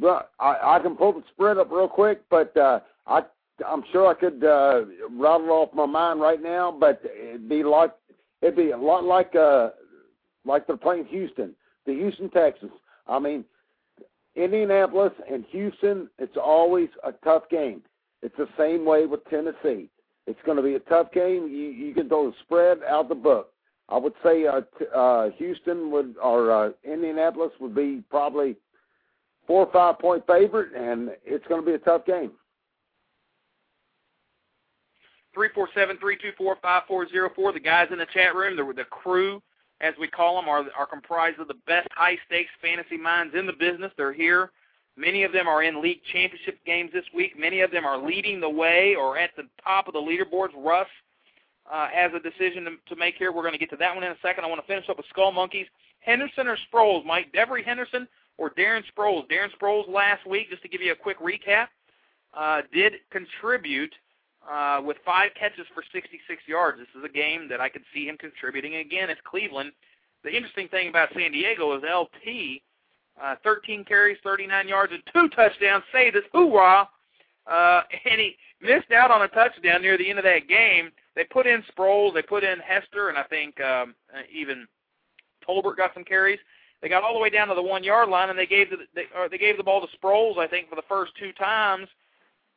Well, I, I can pull the spread up real quick, but uh, I I'm sure I could uh, rattle off my mind right now. But it'd be like it'd be a lot like uh, like they're playing Houston, the Houston Texans. I mean, Indianapolis and Houston. It's always a tough game. It's the same way with Tennessee. It's going to be a tough game. You you can throw the spread out the book. I would say uh, t- uh, Houston would or uh, Indianapolis would be probably four or five point favorite, and it's going to be a tough game. Three four seven three two four five four zero four. The guys in the chat room, the the crew, as we call them, are are comprised of the best high stakes fantasy minds in the business. They're here. Many of them are in league championship games this week. Many of them are leading the way or at the top of the leaderboards. Russ uh, has a decision to, to make here. We're going to get to that one in a second. I want to finish up with Skull Monkeys. Henderson or Sproles, Mike? Devery Henderson or Darren Sproles? Darren Sproles last week, just to give you a quick recap, uh, did contribute uh, with five catches for 66 yards. This is a game that I could see him contributing again. It's Cleveland. The interesting thing about San Diego is LT, uh, 13 carries, 39 yards, and two touchdowns. Say this, hoorah! Uh, and he missed out on a touchdown near the end of that game. They put in Sproles, they put in Hester, and I think um, uh, even Tolbert got some carries. They got all the way down to the one yard line, and they gave the they, or they gave the ball to Sproles, I think, for the first two times.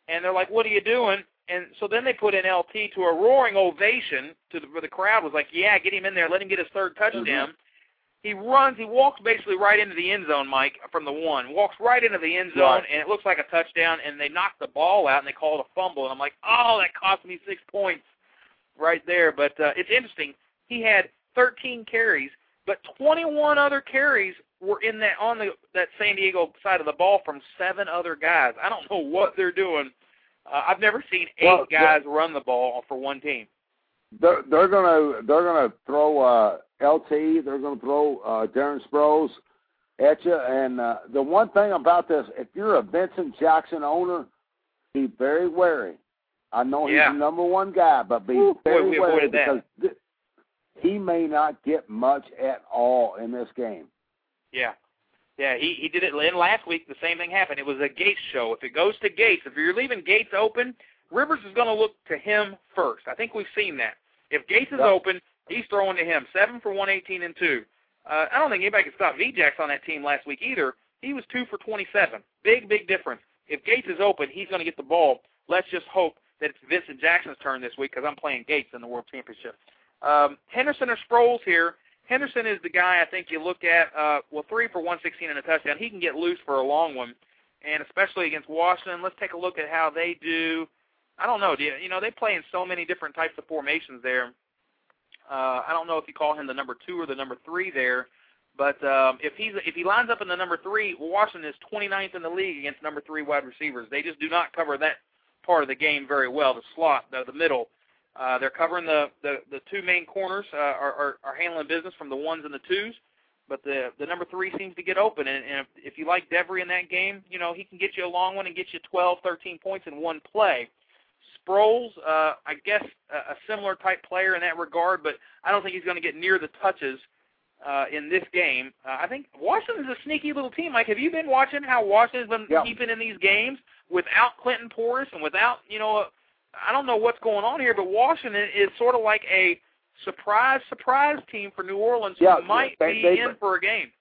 And they're like, "What are you doing?" And so then they put in LT to a roaring ovation to the, where the crowd was like, "Yeah, get him in there, let him get his third touchdown." He runs, he walks basically right into the end zone, Mike, from the one. Walks right into the end zone, Right. and it looks like a touchdown. And they knock the ball out, and they call it a fumble. And I'm like, "Oh, that cost me six points." right there. But uh, it's interesting. He had 13 carries, but 21 other carries were in that on the that San Diego side of the ball from seven other guys. I don't know what they're doing. Uh, I've never seen eight Well, guys run the ball for one team. They're they're gonna they're gonna throw uh, LT. They're gonna throw uh, Darren Sproles at you. And uh, the one thing about this, if you're a Vincent Jackson owner, be very wary. I know he's Yeah. the number one guy, but be boy, very we wary that. because th- he may not get much at all in this game. Yeah. Yeah, he he did it in last week. The same thing happened. It was a Gates show. If it goes to Gates, if you're leaving Gates open, Rivers is going to look to him first. I think we've seen that. If Gates is Yep. open, he's throwing to him. Seven for 118 and two. Uh, I don't think anybody can stop VJax on that team last week either. He was two for 27. Big, big difference. If Gates is open, he's going to get the ball. Let's just hope that it's Vincent Jackson's turn this week because I'm playing Gates in the World Championship. Um, Henderson or Sproles here. Henderson is the guy I think you look at. Uh, well, three for 116 and a touchdown. He can get loose for a long one, and especially against Washington. Let's take a look at how they do. I don't know. Do you, you know they play in so many different types of formations there. Uh, I don't know if you call him the number two or the number three there, but um, if he's if he lines up in the number three, Washington is 29th in the league against number three wide receivers. They just do not cover that part of the game very well. The slot, the, the middle. Uh, they're covering the, the, the two main corners uh, are, are, are handling business from the ones and the twos, but the the number three seems to get open. And, and if, if you like Devery in that game, you know he can get you a long one and get you 12, 13 points in one play. Sproles, uh, I guess a, a similar type player in that regard, but I don't think he's going to get near the touches uh, in this game. Uh, I think Washington's a sneaky little team. Mike, have you been watching how Washington's been Yeah. keeping in these games without Clinton Portis and without you know? Uh, I don't know what's going on here, but Washington is sort of like a surprise, surprise team for New Orleans Yeah, who might they- be they- in for a game.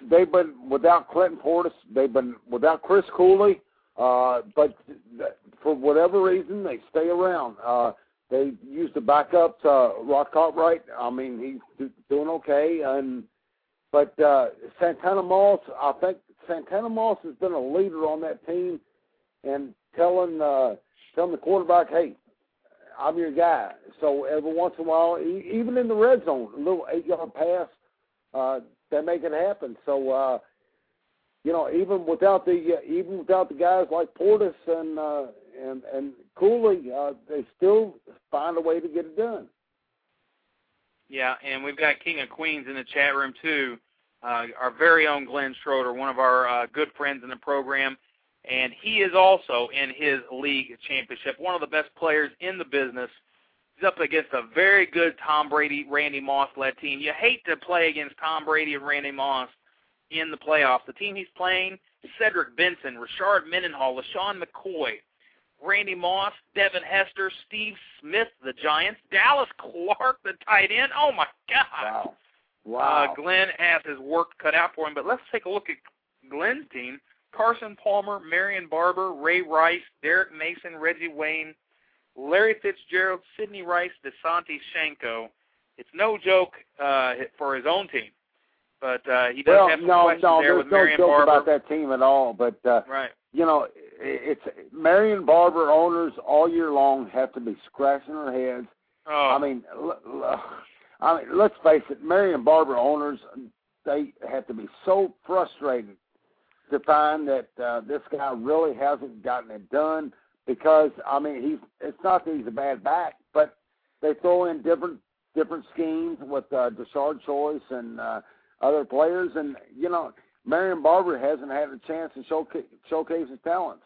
They've been without Clinton Portis. They've been without Chris Cooley. Uh, but th- for whatever reason, they stay around. Uh, they used the backup to Rock Cartwright. I mean, he's do- doing okay. And but uh, Santana Moss, I think Santana Moss has been a leader on that team, and telling uh, telling the quarterback, "Hey, I'm your guy." So every once in a while, even in the red zone, a little eight yard pass, uh, they make it happen. So. uh you know, even without the uh, even without the guys like Portis and uh, and and Cooley, uh, they still find a way to get it done. Yeah, and we've got King of Queens in the chat room too. Uh, our very own Glenn Schroeder, one of our uh, good friends in the program, and he is also in his league championship, one of the best players in the business. He's up against a very good Tom Brady, Randy Moss led team. You hate to play against Tom Brady and Randy Moss in the playoffs. The team he's playing, Cedric Benson, Rashard Mendenhall, LeSean McCoy, Randy Moss, Devin Hester, Steve Smith, the Giants, Dallas Clark, the tight end. Oh my God! Wow. Wow. Uh, Glenn has his work cut out for him. But let's take a look at Glenn's team. Carson Palmer, Marion Barber, Ray Rice, Derrick Mason, Reggie Wayne, Larry Fitzgerald, Sidney Rice, Visanthe Shiancoe. It's no joke uh, for his own team. But uh, he does well, have some no, questions no, there there's with no Marion joke Barber. about that team at all. But uh, Right. you know, it's Marion Barber owners all year long have to be scratching their heads. Oh, I mean, l- l- I mean, let's face it, Marion Barber owners they have to be so frustrated to find that uh, this guy really hasn't gotten it done because I mean he's it's not that he's a bad back, but they throw in different different schemes with uh, Tashard Choice and uh, other players, and you know Marion Barber hasn't had a chance to showcase, showcase his talents.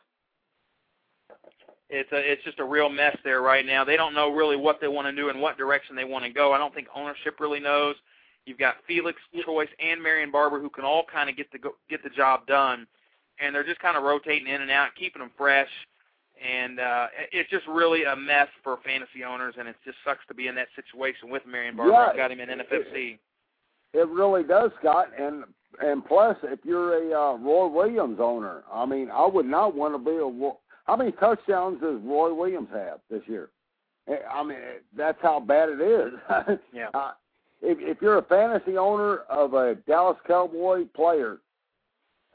it's a it's just a real mess there right now. They don't know really what they want to do and what direction they want to go. I don't think ownership really knows. You've got Felix Choice and Marion Barber who can all kind of get the go, get the job done, and they're just kind of rotating in and out, keeping them fresh. And uh, it's just really a mess for fantasy owners, and it just sucks to be in that situation with Marion Barber. Yeah, I've got him in NFFC. It really does, Scott. And and plus, if you're a uh, Roy Williams owner, I mean, I would not want to be a. How many touchdowns does Roy Williams have this year? Eh, I mean, that's how bad it is. Yeah. Uh, if if you're a fantasy owner of a Dallas Cowboy player,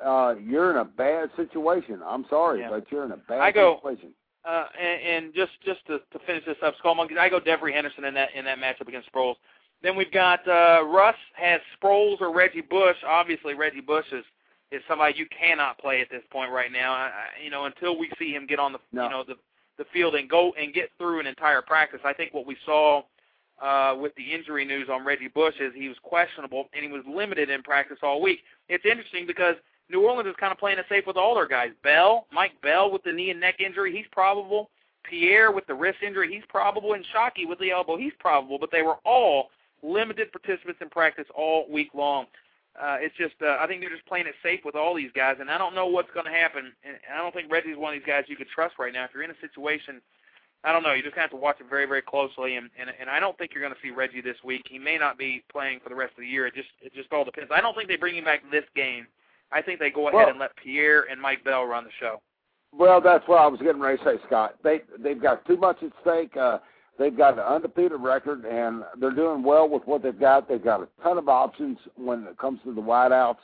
uh, you're in a bad situation. I'm sorry, Yeah. but you're in a bad I go- situation. Uh, and, and just just to, to finish this up, Skull Monkeys, I go Devery Henderson in that in that matchup against Sproles. Then we've got uh, Russ has Sproles or Reggie Bush. Obviously, Reggie Bush is is somebody you cannot play at this point right now. I, I, you know, until we see him get on the No. you know the the field and go and get through an entire practice. I think what we saw uh, with the injury news on Reggie Bush is he was questionable and he was limited in practice all week. It's interesting because New Orleans is kind of playing it safe with all their guys. Bell, Mike Bell with the knee and neck injury, he's probable. Pierre with the wrist injury, he's probable. And Shockey with the elbow, he's probable. But they were all limited participants in practice all week long. Uh, it's just, uh, I think they're just playing it safe with all these guys, and I don't know what's going to happen. And I don't think Reggie's one of these guys you could trust right now. If you're in a situation, I don't know, you just have to watch it very, very closely. And and, and I don't think you're going to see Reggie this week. He may not be playing for the rest of the year. It just it just all depends. I don't think they bring him back this game. I think they go ahead Well- and let Pierre and Mike Bell run the show. Well, that's what I was getting ready to say, Scott. They they've got too much at stake. Uh, they've got an undefeated record, and they're doing well with what they've got. They've got a ton of options when it comes to the wideouts.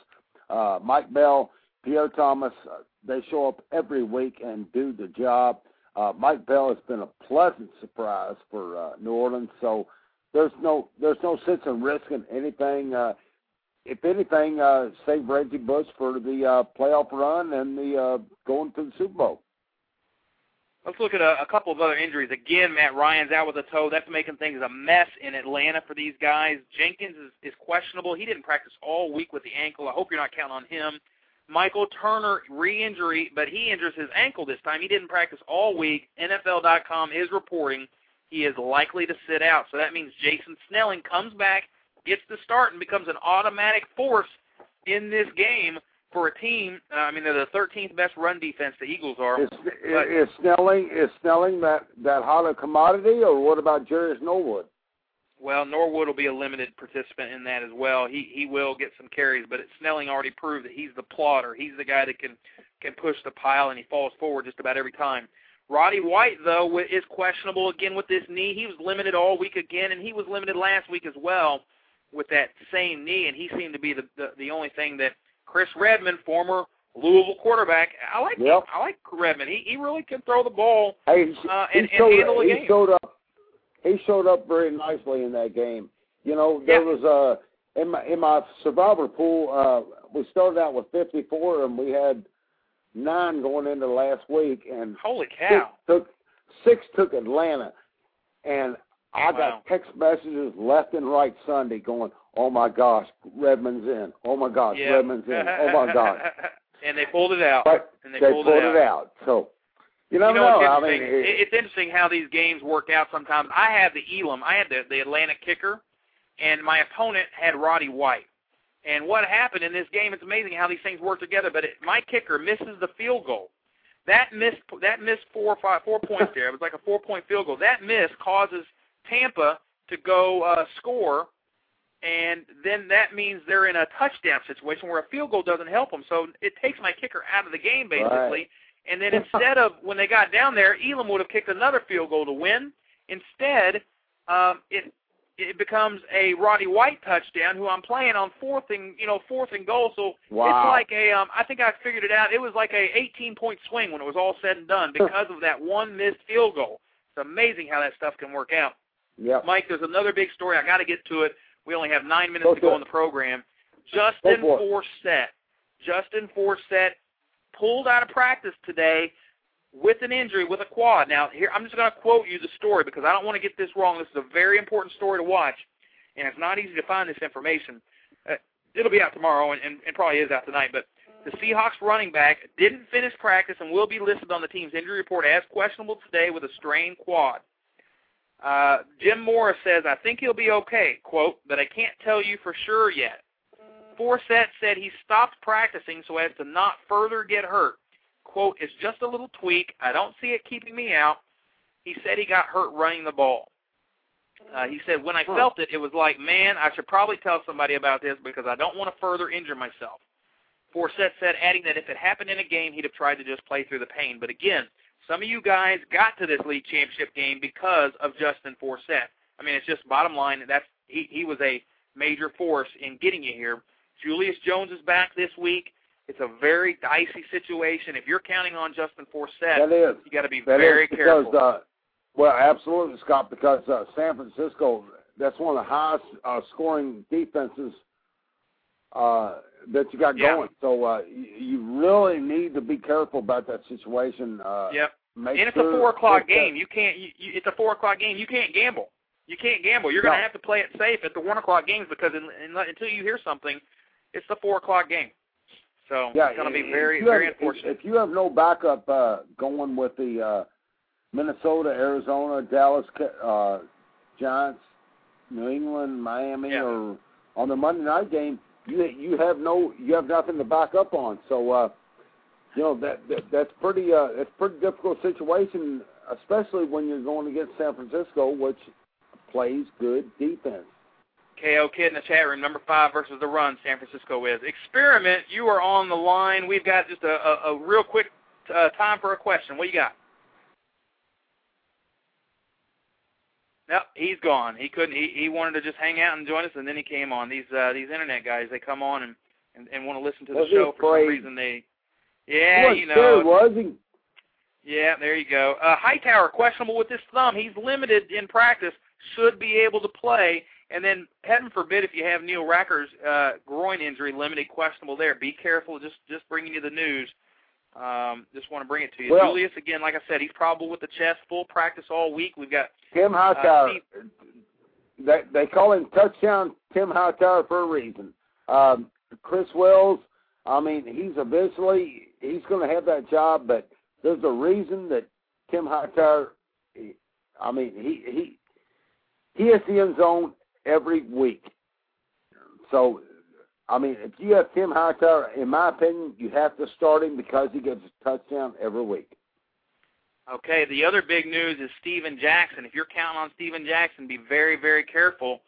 Uh, Mike Bell, Pierre Thomas, uh, they show up every week and do the job. Uh, Mike Bell has been a pleasant surprise for uh, New Orleans, so there's no there's no sense in risking anything. Uh, if anything, uh, save Reggie Bush for the uh, playoff run and the uh, going to the Super Bowl. Let's look at a, a couple of other injuries. Again, Matt Ryan's out with a toe. That's making things a mess in Atlanta for these guys. Jenkins is, is questionable. He didn't practice all week with the ankle. I hope you're not counting on him. Michael Turner re-injury, but he injures his ankle this time. He didn't practice all week. NFL.com is reporting he is likely to sit out. So that means Jason Snelling comes back, gets the start, and becomes an automatic force in this game for a team. Uh, I mean, they're the 13th best run defense. The Eagles are. Is, is Snelling is Snelling that that hot commodity, or what about Jerious Norwood? Well, Norwood will be a limited participant in that as well. He he will get some carries, but Snelling already proved that he's the plotter. He's the guy that can can push the pile and he falls forward just about every time. Roddy White though is questionable again with this knee. He was limited all week again, and he was limited last week as well with that same knee, and he seemed to be the the, the only thing that Chris Redman, former Louisville quarterback. I like Yep. I like Redman. He he really can throw the ball Hey, he, uh, he and, and showed, handle the he showed up. He showed up very nicely in that game. You know, there Yeah. was uh in my in my survivor pool. uh We started out with 54, and we had nine going into last week, and Holy six cow! took six took Atlanta, and I Wow. got text messages left and right Sunday going, "Oh my gosh, Redman's in! Oh my gosh, Yeah. Redman's in! Oh my gosh!" and they pulled it out. But And they they pulled pulled it it out. So you you know, know. It's I mean, it, it's interesting how these games work out sometimes. I had the Elam, I had the, the Atlanta kicker, and my opponent had Roddy White. And what happened in this game? It's amazing how these things work together. But it, my kicker misses the field goal. That missed that missed four or five four points there. It was like a four point field goal. That miss causes Tampa to go uh, score, and then that means they're in a touchdown situation where a field goal doesn't help them. So it takes my kicker out of the game basically. Right. And then instead of when they got down there, Elam would have kicked another field goal to win. Instead, um, it it becomes a Roddy White touchdown, who I'm playing on fourth and you know fourth and goal. So Wow. it's like a um, I think I figured it out. It was like a 18 point swing when it was all said and done because of that one missed field goal. It's amazing how that stuff can work out. yeah. Mike, there's another big story. I got to get to it. We only have nine minutes Go to go in the program. Justin Forsett. Justin Forsett pulled out of practice today with an injury with a quad. Now, here I'm just going to quote you the story because I don't want to get this wrong. This is a very important story to watch, and it's not easy to find this information. Uh, it'll be out tomorrow, and, and, and probably is out tonight. But the Seahawks running back didn't finish practice and will be listed on the team's injury report as questionable today with a strained quad. Uh, Jim Mora says, I think he'll be okay, quote, but I can't tell you for sure yet. Forsett said he stopped practicing so as to not further get hurt. Quote, it's just a little tweak. I don't see it keeping me out. He said he got hurt running the ball. Uh, he said, when I felt it, it was like, man, I should probably tell somebody about this because I don't want to further injure myself. Forsett said, adding that if it happened in a game, he'd have tried to just play through the pain. But again, some of you guys got to this league championship game because of Justin Forsett. I mean, it's just bottom line. That's he, he was a major force in getting you here. Julius Jones is back this week. It's a very dicey situation. If you're counting on Justin Forsett, That is. you got to be That very because, careful. Uh, well, absolutely, Scott. Because uh, San Francisco, that's one of the highest uh, scoring defenses uh, that you got Yeah. going. So uh, you, you really need to be careful about that situation. Uh, yep. Make And it's sure a four o'clock that- game. You can't. You, you, it's a four o'clock game. You can't gamble. You can't gamble. You're going to have to play it safe at the one o'clock games because in, in, until you hear something, it's the four o'clock game. So Yeah, it's going to be very, very have, unfortunate. If, if you have no backup uh, going with the uh, Minnesota, Arizona, Dallas uh, Giants, New England, Miami, Yeah. or on the Monday night game, you you have no you have nothing to back up on. So uh, you know that, that that's pretty uh, it's a pretty difficult situation, especially when you're going against San Francisco, which plays good defense. KO Kid in the chat room, number five versus the run, San Francisco is. Experiment, you are on the line. We've got just a, a, a real quick uh, time for a question. What you got? Nope, he's gone. He couldn't. He he wanted to just hang out and join us, and then he came on. These uh, these internet guys, they come on and and, and want to listen to the Was show for some reason. They, He yeah, you know, was he? yeah, there you go. Uh, Hightower, questionable with his thumb. He's limited in practice. Should be able to play. And then, heaven forbid, if you have Neil Rackers' uh, groin injury, limited, questionable there. Be careful. Just just bringing you the news. Um, just want to bring it to you. Well- Julius, again, like I said, he's probable with the chest. Full practice all week. We've got Tim Uh, Hightower. they they call him touchdown Tim Hightower for a reason. Um, Chris Wells. I mean, he's eventually he's going to have that job, but there's a reason that Tim Hightower. I mean, he he he hits the end zone every week. So, I mean, if you have Tim Hightower, in my opinion, you have to start him because he gets a touchdown every week. Okay, the other big news is Steven Jackson. If you're counting on Steven Jackson, be very, very careful.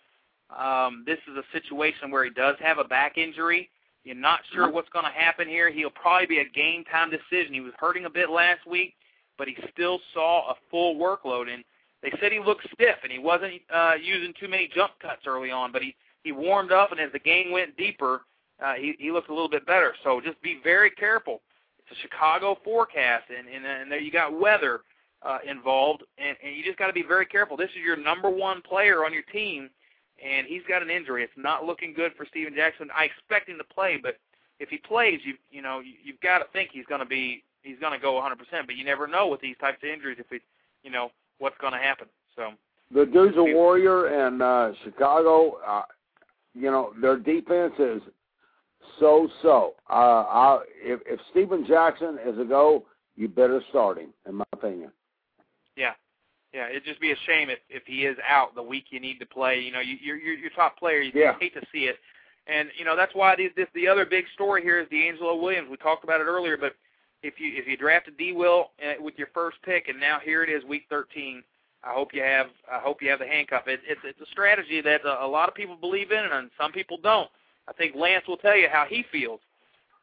Um, this is a situation where he does have a back injury. You're not sure what's going to happen here. He'll probably be a game time decision. He was hurting a bit last week, but he still saw a full workload. And they said he looked stiff and he wasn't uh, using too many jump cuts early on, but he, he warmed up, and as the game went deeper, uh, he he looked a little bit better. So just be very careful. It's a Chicago forecast, and and, and there you got weather uh, involved, and, and you just got to be very careful. This is your number one player on your team, and he's got an injury. It's not looking good for Steven Jackson. I expect him to play, but if he plays, you you know you, you've got to think he's going to be he's going to go 100%. But you never know with these types of injuries if it you know what's going to happen. So the dude's a warrior, and uh, Chicago, uh, you know, their defense is so-so. Uh, I, if, if Steven Jackson is a go, you better start him, in my opinion. Yeah, yeah. It'd just be a shame if if he is out the week you need to play. You know, you, you're you're your top player. You yeah. hate to see it, and you know that's why this, this the other big story here is DeAngelo Williams. We talked about it earlier, but if you if you drafted D. Will uh, with your first pick, and now here it is, week 13. I hope you have I hope you have the handcuff. It, it's it's a strategy that a, a lot of people believe in, and some people don't. I think Lance will tell you how he feels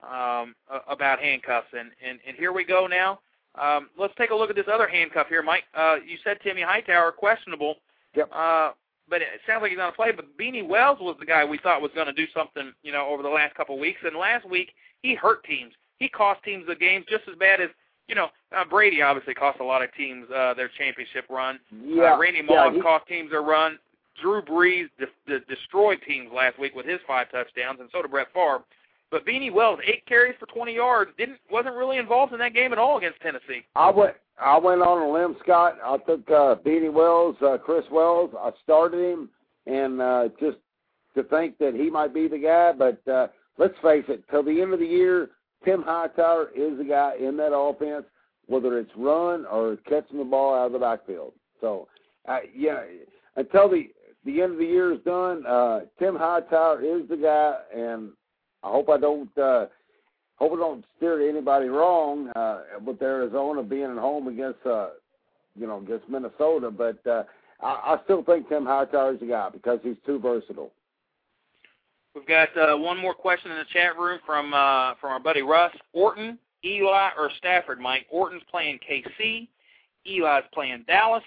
um, about handcuffs. And, and, and here we go now. Um, let's take a look at this other handcuff here, Mike. Uh, you said Timmy Hightower questionable. Yep. Uh, but it sounds like he's going to play. But Beanie Wells was the guy we thought was going to do something, you know, over the last couple of weeks. And last week he hurt teams. He cost teams the game just as bad as you know. Uh, Brady obviously cost a lot of teams uh, their championship run. Yeah. Uh, Randy Moss yeah, he, cost teams their run. Drew Brees de- de- destroyed teams last week with his five touchdowns, and so did Brett Favre. But Beanie Wells, eight carries for 20 yards, didn't wasn't really involved in that game at all against Tennessee. I went I went on a limb, Scott. I took uh, Beanie Wells, uh, Chris Wells. I started him, and uh, just to think that he might be the guy. But uh, let's face it, till the end of the year, Tim Hightower is the guy in that offense, whether it's run or catching the ball out of the backfield. So, uh, yeah, until the the end of the year is done, uh, Tim Hightower is the guy, and I hope I don't uh, hope I don't steer anybody wrong uh, with Arizona being at home against uh, you know against Minnesota, but uh, I, I still think Tim Hightower is the guy because he's too versatile. We've got uh, one more question in the chat room from uh, from our buddy Russ. Orton, Eli, or Stafford? Mike Orton's playing KC. Eli's playing Dallas.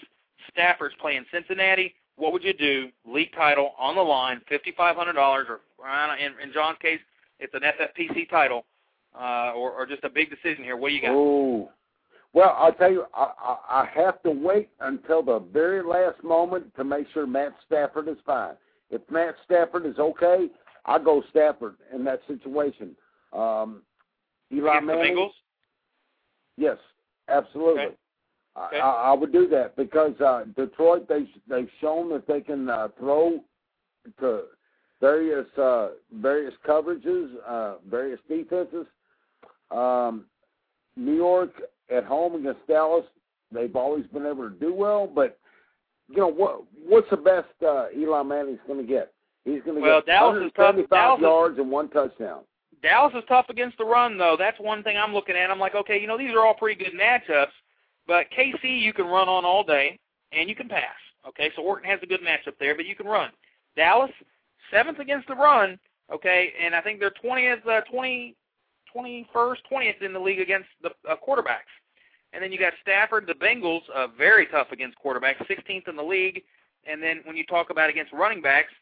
Stafford's playing Cincinnati what would you do? League title on the line, fifty-five hundred dollars, or in, in John's case, it's an FFPC title, uh, or, or just a big decision here. What do you got? Well, I'll tell you, I, I, I have to wait until the very last moment to make sure Matt Stafford is fine. If Matt Stafford is okay, I go Stafford in that situation. Um, Eli Against Manning. Bengals? Yes, absolutely. Okay. Okay. I, I would do that because uh, Detroit they they've shown that they can uh, throw to various uh, various coverages, uh, various defenses. Um, New York at home against Dallas, they've always been able to do well, but you know what? What's the best uh, Eli Manning's going to get? He's going to well, get Dallas is tough. 175 Dallas yards is, and one touchdown. Dallas is tough against the run, though. That's one thing I'm looking at. I'm like, okay, you know, these are all pretty good matchups. But KC you can run on all day and you can pass. Okay, so Orton has a good matchup there, but you can run. Dallas seventh against the run. Okay, and I think they're twentieth, uh, twenty, twenty-first, twentieth in the league against the uh, quarterbacks. And then you got Stafford, the Bengals, uh, very tough against quarterbacks, 16th in the league. And then when you talk about against running backs,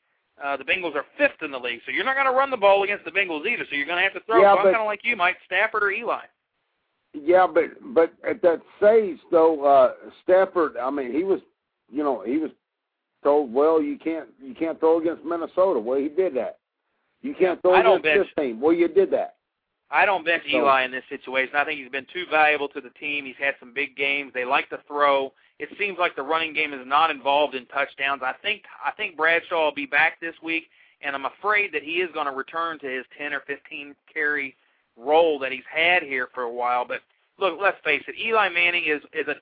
uh, the Bengals are fifth in the league. So you're not going to run the ball against the Bengals either. So you're going to have to throw. Yeah, so I'm kind of like you, Mike, Stafford or Eli. Yeah, but but at that stage though, uh Stafford, I mean, he was, you know, he was told, well, you can't you can't throw against Minnesota. Well, he did that. You can't throw I don't against this team. Well, you did that. I don't bench So- Eli in this situation. I think he's been too valuable to the team. He's had some big games. They like to throw. It seems like the running game is not involved in touchdowns. I think I think Bradshaw will be back this week, and I'm afraid that he is going to return to his 10 or 15 carry role that he's had here for a while. But look, let's face it, Eli Manning is is a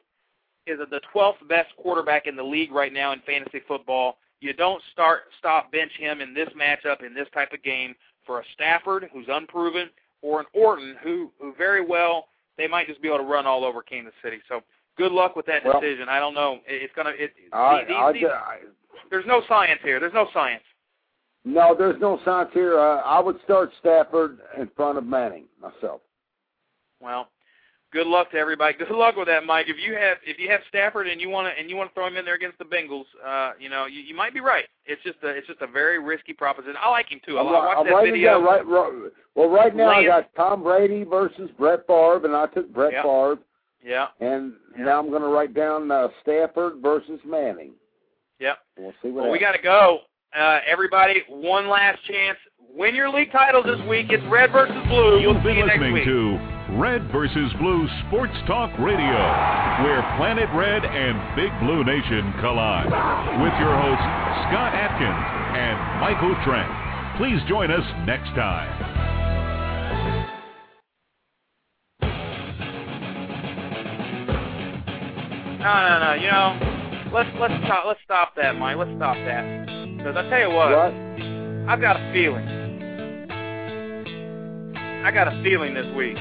is a, the 12th best quarterback in the league right now in fantasy football. You don't start stop bench him in this matchup in this type of game for a Stafford who's unproven or an Orton who who very well they might just be able to run all over Kansas City. So good luck with that Well- decision. I don't know. It's gonna it. I, these, I, these, I, there's no science here. There's no science. no, there's no science here. Uh, I would start Stafford in front of Manning myself. Well, good luck to everybody. Good luck with that, Mike. If you have if you have Stafford and you want to and you want to throw him in there against the Bengals, uh, you know, you, you might be right. It's just a it's just a very risky proposition. I like him too. I, watched I'm that video. right, right. Well, right now Lance- I got Tom Brady versus Brett Favre, and I took Brett Yeah. Favre, Yeah, and Yeah. now I'm going to write down uh, Stafford versus Manning. yeah. We'll see what Well, we got to go. Uh, everybody, one last chance. Win your league titles this week. It's red versus blue. You've we'll see been you next listening week. to Red versus Blue Sports Talk Radio, where Planet Red and Big Blue Nation collide. With your hosts, Scott Atkins and Michael Trent. Please join us next time. No, no, no. You know, let's let's stop let's stop that, Mike. Let's stop that. Because I tell you what, What? I've got a feeling. I got a feeling this week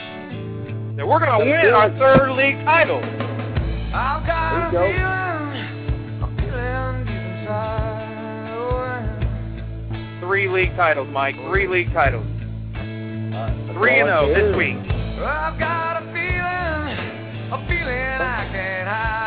that we're gonna win our third league title. I've got There a you go. feeling, a feeling deep inside. Oh, Three league titles, Mike. Three league titles. Uh, Three and zero that's all I this week. I've got a feeling, a feeling I can't hide.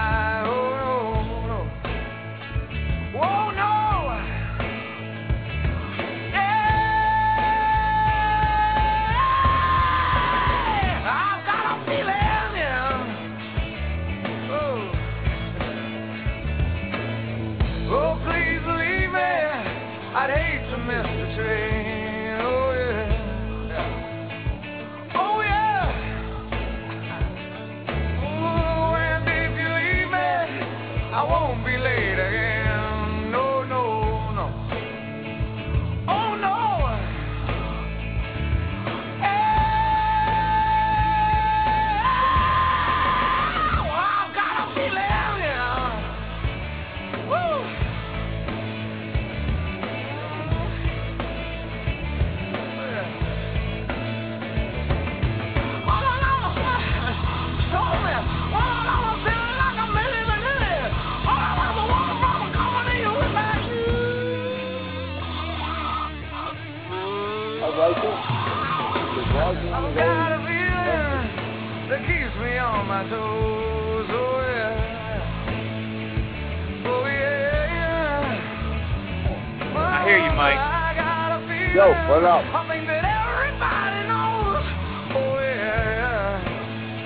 Yo, what up? I think that everybody knows. Oh yeah.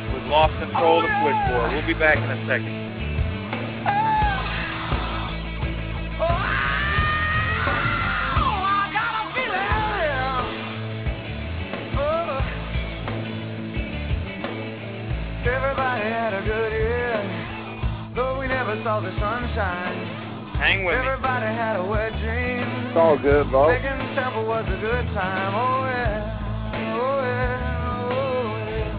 We've lost control of the oh, switchboard. We'll be back in a second. Ah. Oh, ah. I got a feeling. Oh. Everybody had a good year, though we never saw the sunshine. Hang with me. Everybody had a wet dream. It's all good, bro. Making Temple was a good time. Oh yeah, oh yeah, oh yeah.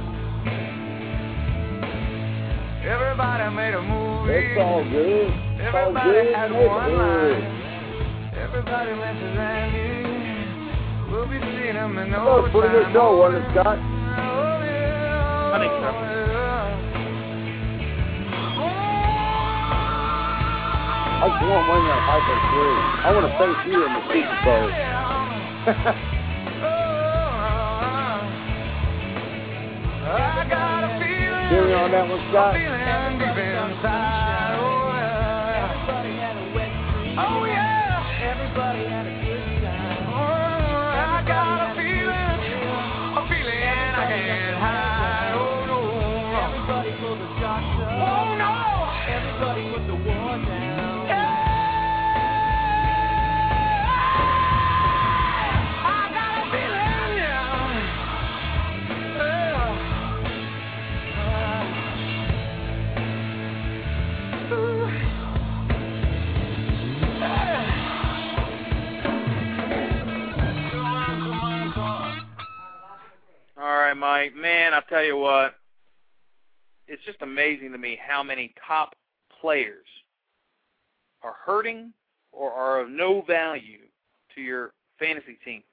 Everybody made a movie. It's all good. It's all Everybody good. had It's one good. line. Everybody mentions Randy. We'll be seeing him in no That was a pretty good time. show, wasn't it, Scott? Oh, yeah. I think so. Oh, yeah. I just want one that Hyper 3. I want to face you in the Super Bowl. I got a feeling. Hear me on that one, Scott? Feeling deep inside. Oh, yeah. Everybody had a good time. I got a feeling. A feeling I can't hide. Oh, no. Everybody pull the shots. Oh, no. Everybody Mike. Man, I tell you what, it's just amazing to me how many top players are hurting or are of no value to your fantasy team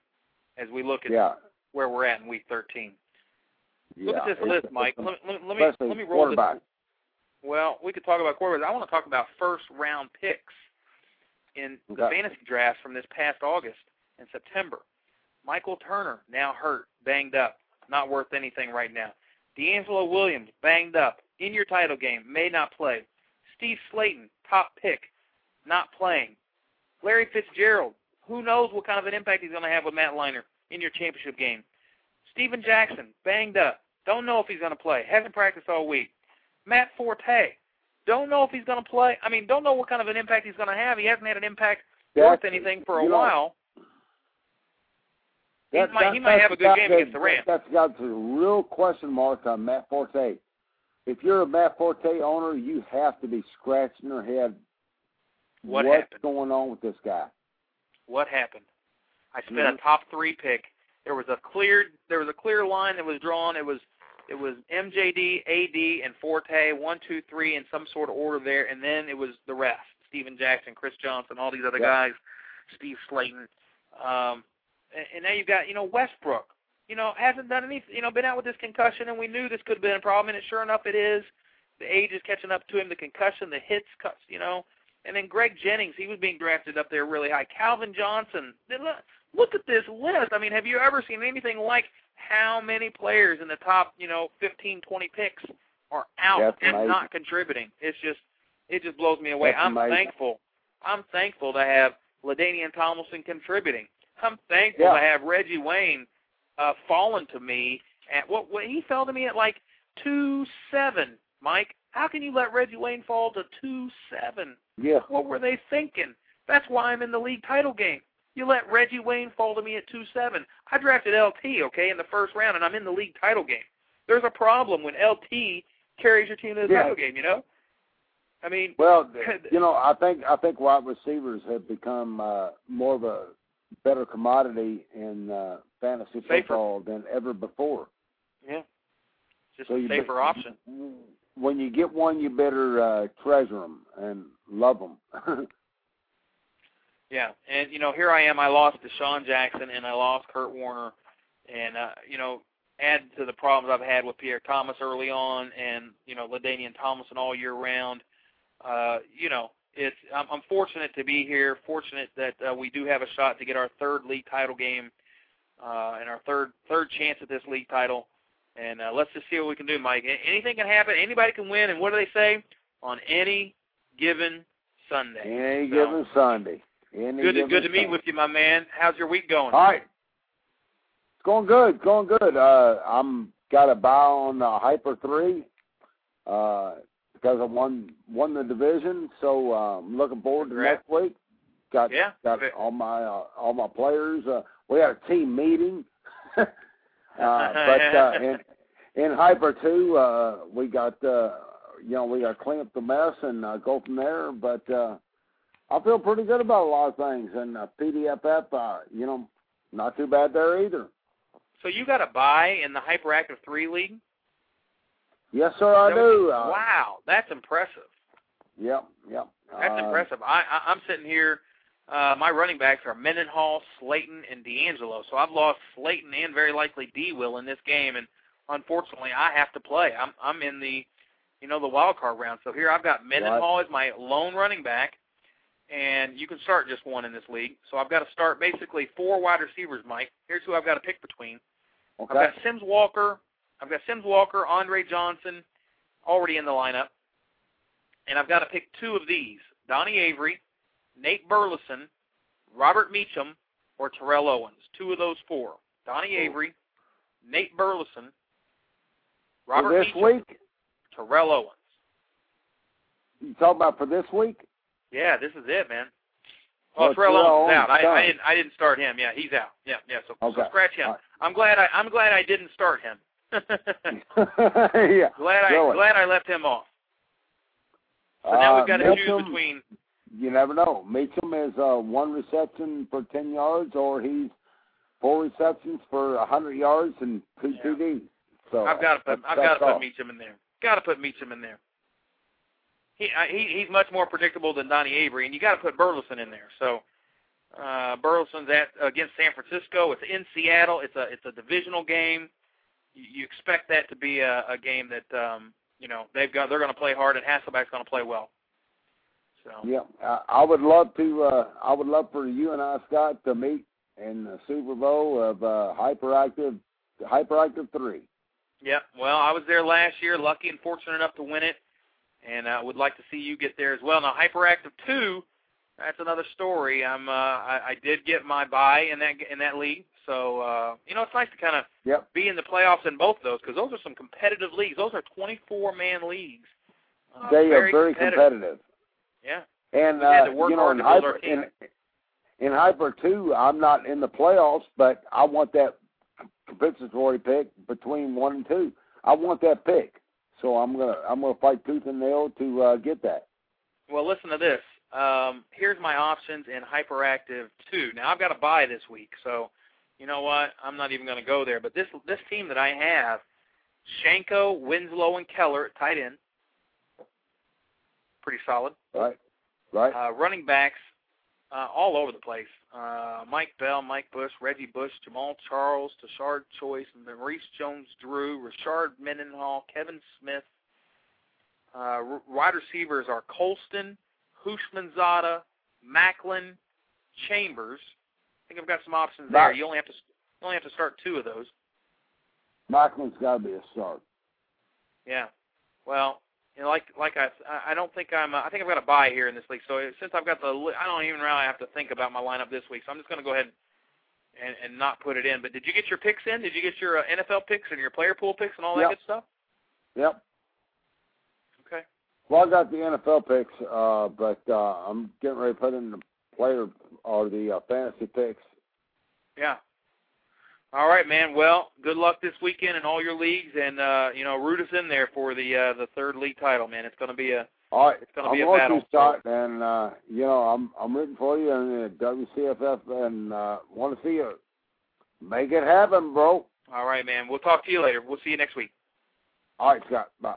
as we look at Yeah. where we're at in week 13. Look at this list, Mike. Let, let, let me let me roll this. Well, we could talk about quarterbacks. I want to talk about first round picks in the fantasy drafts from this past August and September. Michael Turner now hurt, banged up, not worth anything right now. DeAngelo Williams banged up in your title game, may not play. Steve Slaton, top pick, not playing. Larry Fitzgerald, who knows what kind of an impact he's going to have with Matt Leinart in your championship game. Steven Jackson, banged up. Don't know if he's going to play. Hasn't practiced all week. Matt Forte, don't know if he's going to play. I mean, don't know what kind of an impact he's going to have. He hasn't had an impact worth anything for a you know. He That- might, that- he might have a good that's game got- against the Rams. That's got a real question mark on Matt Forte. If you're a Matt Forte owner, you have to be scratching your head. What what's happened? going on with this guy? What happened? I spent Mhm. a top three pick. There was a clear there was a clear line that was drawn. It was it was MJD, AD, and Forte, one, two, three, in some sort of order there, and then it was the rest: Steven Jackson, Chris Johnson, all these other guys, Steve Slaton, um, and, now you've got you know Westbrook. You know hasn't done any. You know been out with this concussion, and we knew this could have been a problem, and it, sure enough it is. The age is catching up to him. The concussion, the hits, cuts. You know, and then Greg Jennings, he was being drafted up there really high. Calvin Johnson. Look, look at this list. I mean, have you ever seen anything like how many players in the top, you know, 15, 20 picks are out That's and amazing. not contributing? It's just, it just blows me away. That's I'm amazing. thankful. I'm thankful to have LaDainian Tomlinson contributing. I'm thankful Yeah. to have Reggie Wayne uh, fallen to me at what, what he fell to me at like two seven. Mike, how can you let Reggie Wayne fall to two seven? Yeah. What were they thinking? That's why I'm in the league title game. You let Reggie Wayne fall to me at two seven. I drafted LT, okay, in the first round, and I'm in the league title game. There's a problem when LT carries your team to the Yeah. title game. You know, I mean, Well, you know, I think I think wide receivers have become uh, more of a better commodity in uh, fantasy Safer. football than ever before. yeah, just So a safer be- option. When you get one, you better uh, treasure them and love them. Yeah, and you know, here I am. I lost DeSean Jackson and I lost Kurt Warner, and uh, you know, add to the problems I've had with Pierre Thomas early on, and you know, LaDainian Tomlinson all year round. Uh, you know, it's I'm, I'm fortunate to be here. Fortunate that uh, we do have a shot to get our third league title game, uh, and our third third chance at this league title. And uh, let's just see what we can do, Mike. Anything can happen. Anybody can win. And what do they say? On any given Sunday. Any So- given Sunday. Any Good, given good to meet Sunday. with you, my man. How's your week going? All right. It's going good. Going good. Uh, I'm got a buy on uh, Hyper Three uh, because I won won the division. So uh, I'm looking forward to Congrats. next week. Got Yeah. got all my uh, all my players. Uh, we had a team meeting. uh, but uh, in in Hyper Two, uh, we got uh, you know we got to clean up the mess and uh, go from there. But uh, I feel pretty good about a lot of things. And uh, PDFF, uh, you know, not too bad there either. So you got a buy in the Hyperactive Three League? Yes, sir, I do. Uh, wow, that's impressive. Yep, yep. That's Uh, impressive. I, I I'm sitting here. Uh, my running backs are Mendenhall, Slaton, and DeAngelo. So I've lost Slaton and very likely D. Will in this game, and unfortunately, I have to play. I'm I'm in the, you know, the wild card round. So here I've got Mendenhall as my lone running back, and you can start just one in this league. So I've got to start basically four wide receivers, Mike. Here's who I've got to pick between. Okay. I've got Sims Walker. I've got Sims Walker, Andre Johnson, already in the lineup, and I've got to pick two of these: Donnie Avery, Nate Burleson, Robert Meachem, or Terrell Owens. Two of those four: Donnie Avery, Nate Burleson, Robert for this Meachem, week, Terrell Owens. you talking about for this week? Yeah, this is it, man. Oh, Well, Terrell Terrell Owens is out. I, I didn't. I didn't start him. Yeah, he's out. Yeah, yeah. So, so scratch him. Right. I'm glad. I, I'm glad I didn't start him. yeah. glad I really. glad I left him off. So now Uh, we've got to choose Meachem, between. You never know. Meachem is uh, one reception for ten yards, or he's four receptions for a hundred yards and two Yeah. TDs. So I've got to put. I've got to put. Meachem in there. Got to put Meachem in there. He, I, he he's much more predictable than Donnie Avery, and you got to put Burleson in there. So uh, Burleson's at against San Francisco. It's in Seattle. It's a it's a divisional game. You, expect that to be a, a game that um, you know they've got. They're going to play hard, and Hasselbeck's going to play well. So Yeah, I, I would love to. Uh, I would love for you and I, Scott, to meet in the Super Bowl of uh, hyperactive, hyperactive three. Yeah, Well, I was there last year, lucky and fortunate enough to win it, and I uh, would like to see you get there as well. Now, Hyperactive Two, that's another story. I'm uh, I, I did get my buy in that in that league, so uh, you know it's nice to kind of Yep. be in the playoffs in both of those because those are some competitive leagues. Those are 24 man leagues. Uh, They are very competitive. competitive. Yeah. And uh, you know, in hyper in in hyper two, I'm not in the playoffs, but I want that compensatory pick between one and two. I want that pick, so I'm gonna I'm gonna fight tooth and nail to uh, get that. Well, listen to this. Um, here's my options in Hyperactive 2. Now, I've got to buy this week, so you know what? I'm not even going to go there. But this this team that I have, Shiancoe, Winslow, and Keller at tight end, pretty solid. Right, right. Uh, running backs uh, all over the place. Uh, Mike Bell, Mike Bush, Reggie Bush, Jamaal Charles, Tashard Choice, Maurice Jones-Drew, Richard Mendenhall, Kevin Smith. Uh, wide receivers are Colston, Houshmandzadeh, Maclin, Chambers. I think I've got some options there. Right. You only have to you only have to start two of those. Maclin's got to be a start. Yeah. Well, you know, like like I I- don't think I'm uh, I think I've got a buy here in this league. So since I've got the I don't even really have to think about my lineup this week. So I'm just going to go ahead and and not put it in. But did you get your picks in? Did you get your uh, NFL picks and your player pool picks and all that Yep. good stuff? Yep. Okay. Well, I got the NFL picks, uh, but uh, I'm getting ready to put in the player or the uh, fantasy picks. Yeah. All right, man. Well, good luck this weekend in all your leagues, and uh, you know, root us in there for the uh, the third league title, man. It's going to be a All right, It's gonna I'm be a going battle. to start, and uh, you know I'm I'm rooting for you in the WCFF, and uh, want to see you make it happen, bro. all right, man. We'll talk to you later. We'll see you next week. All right, Scott. Bye.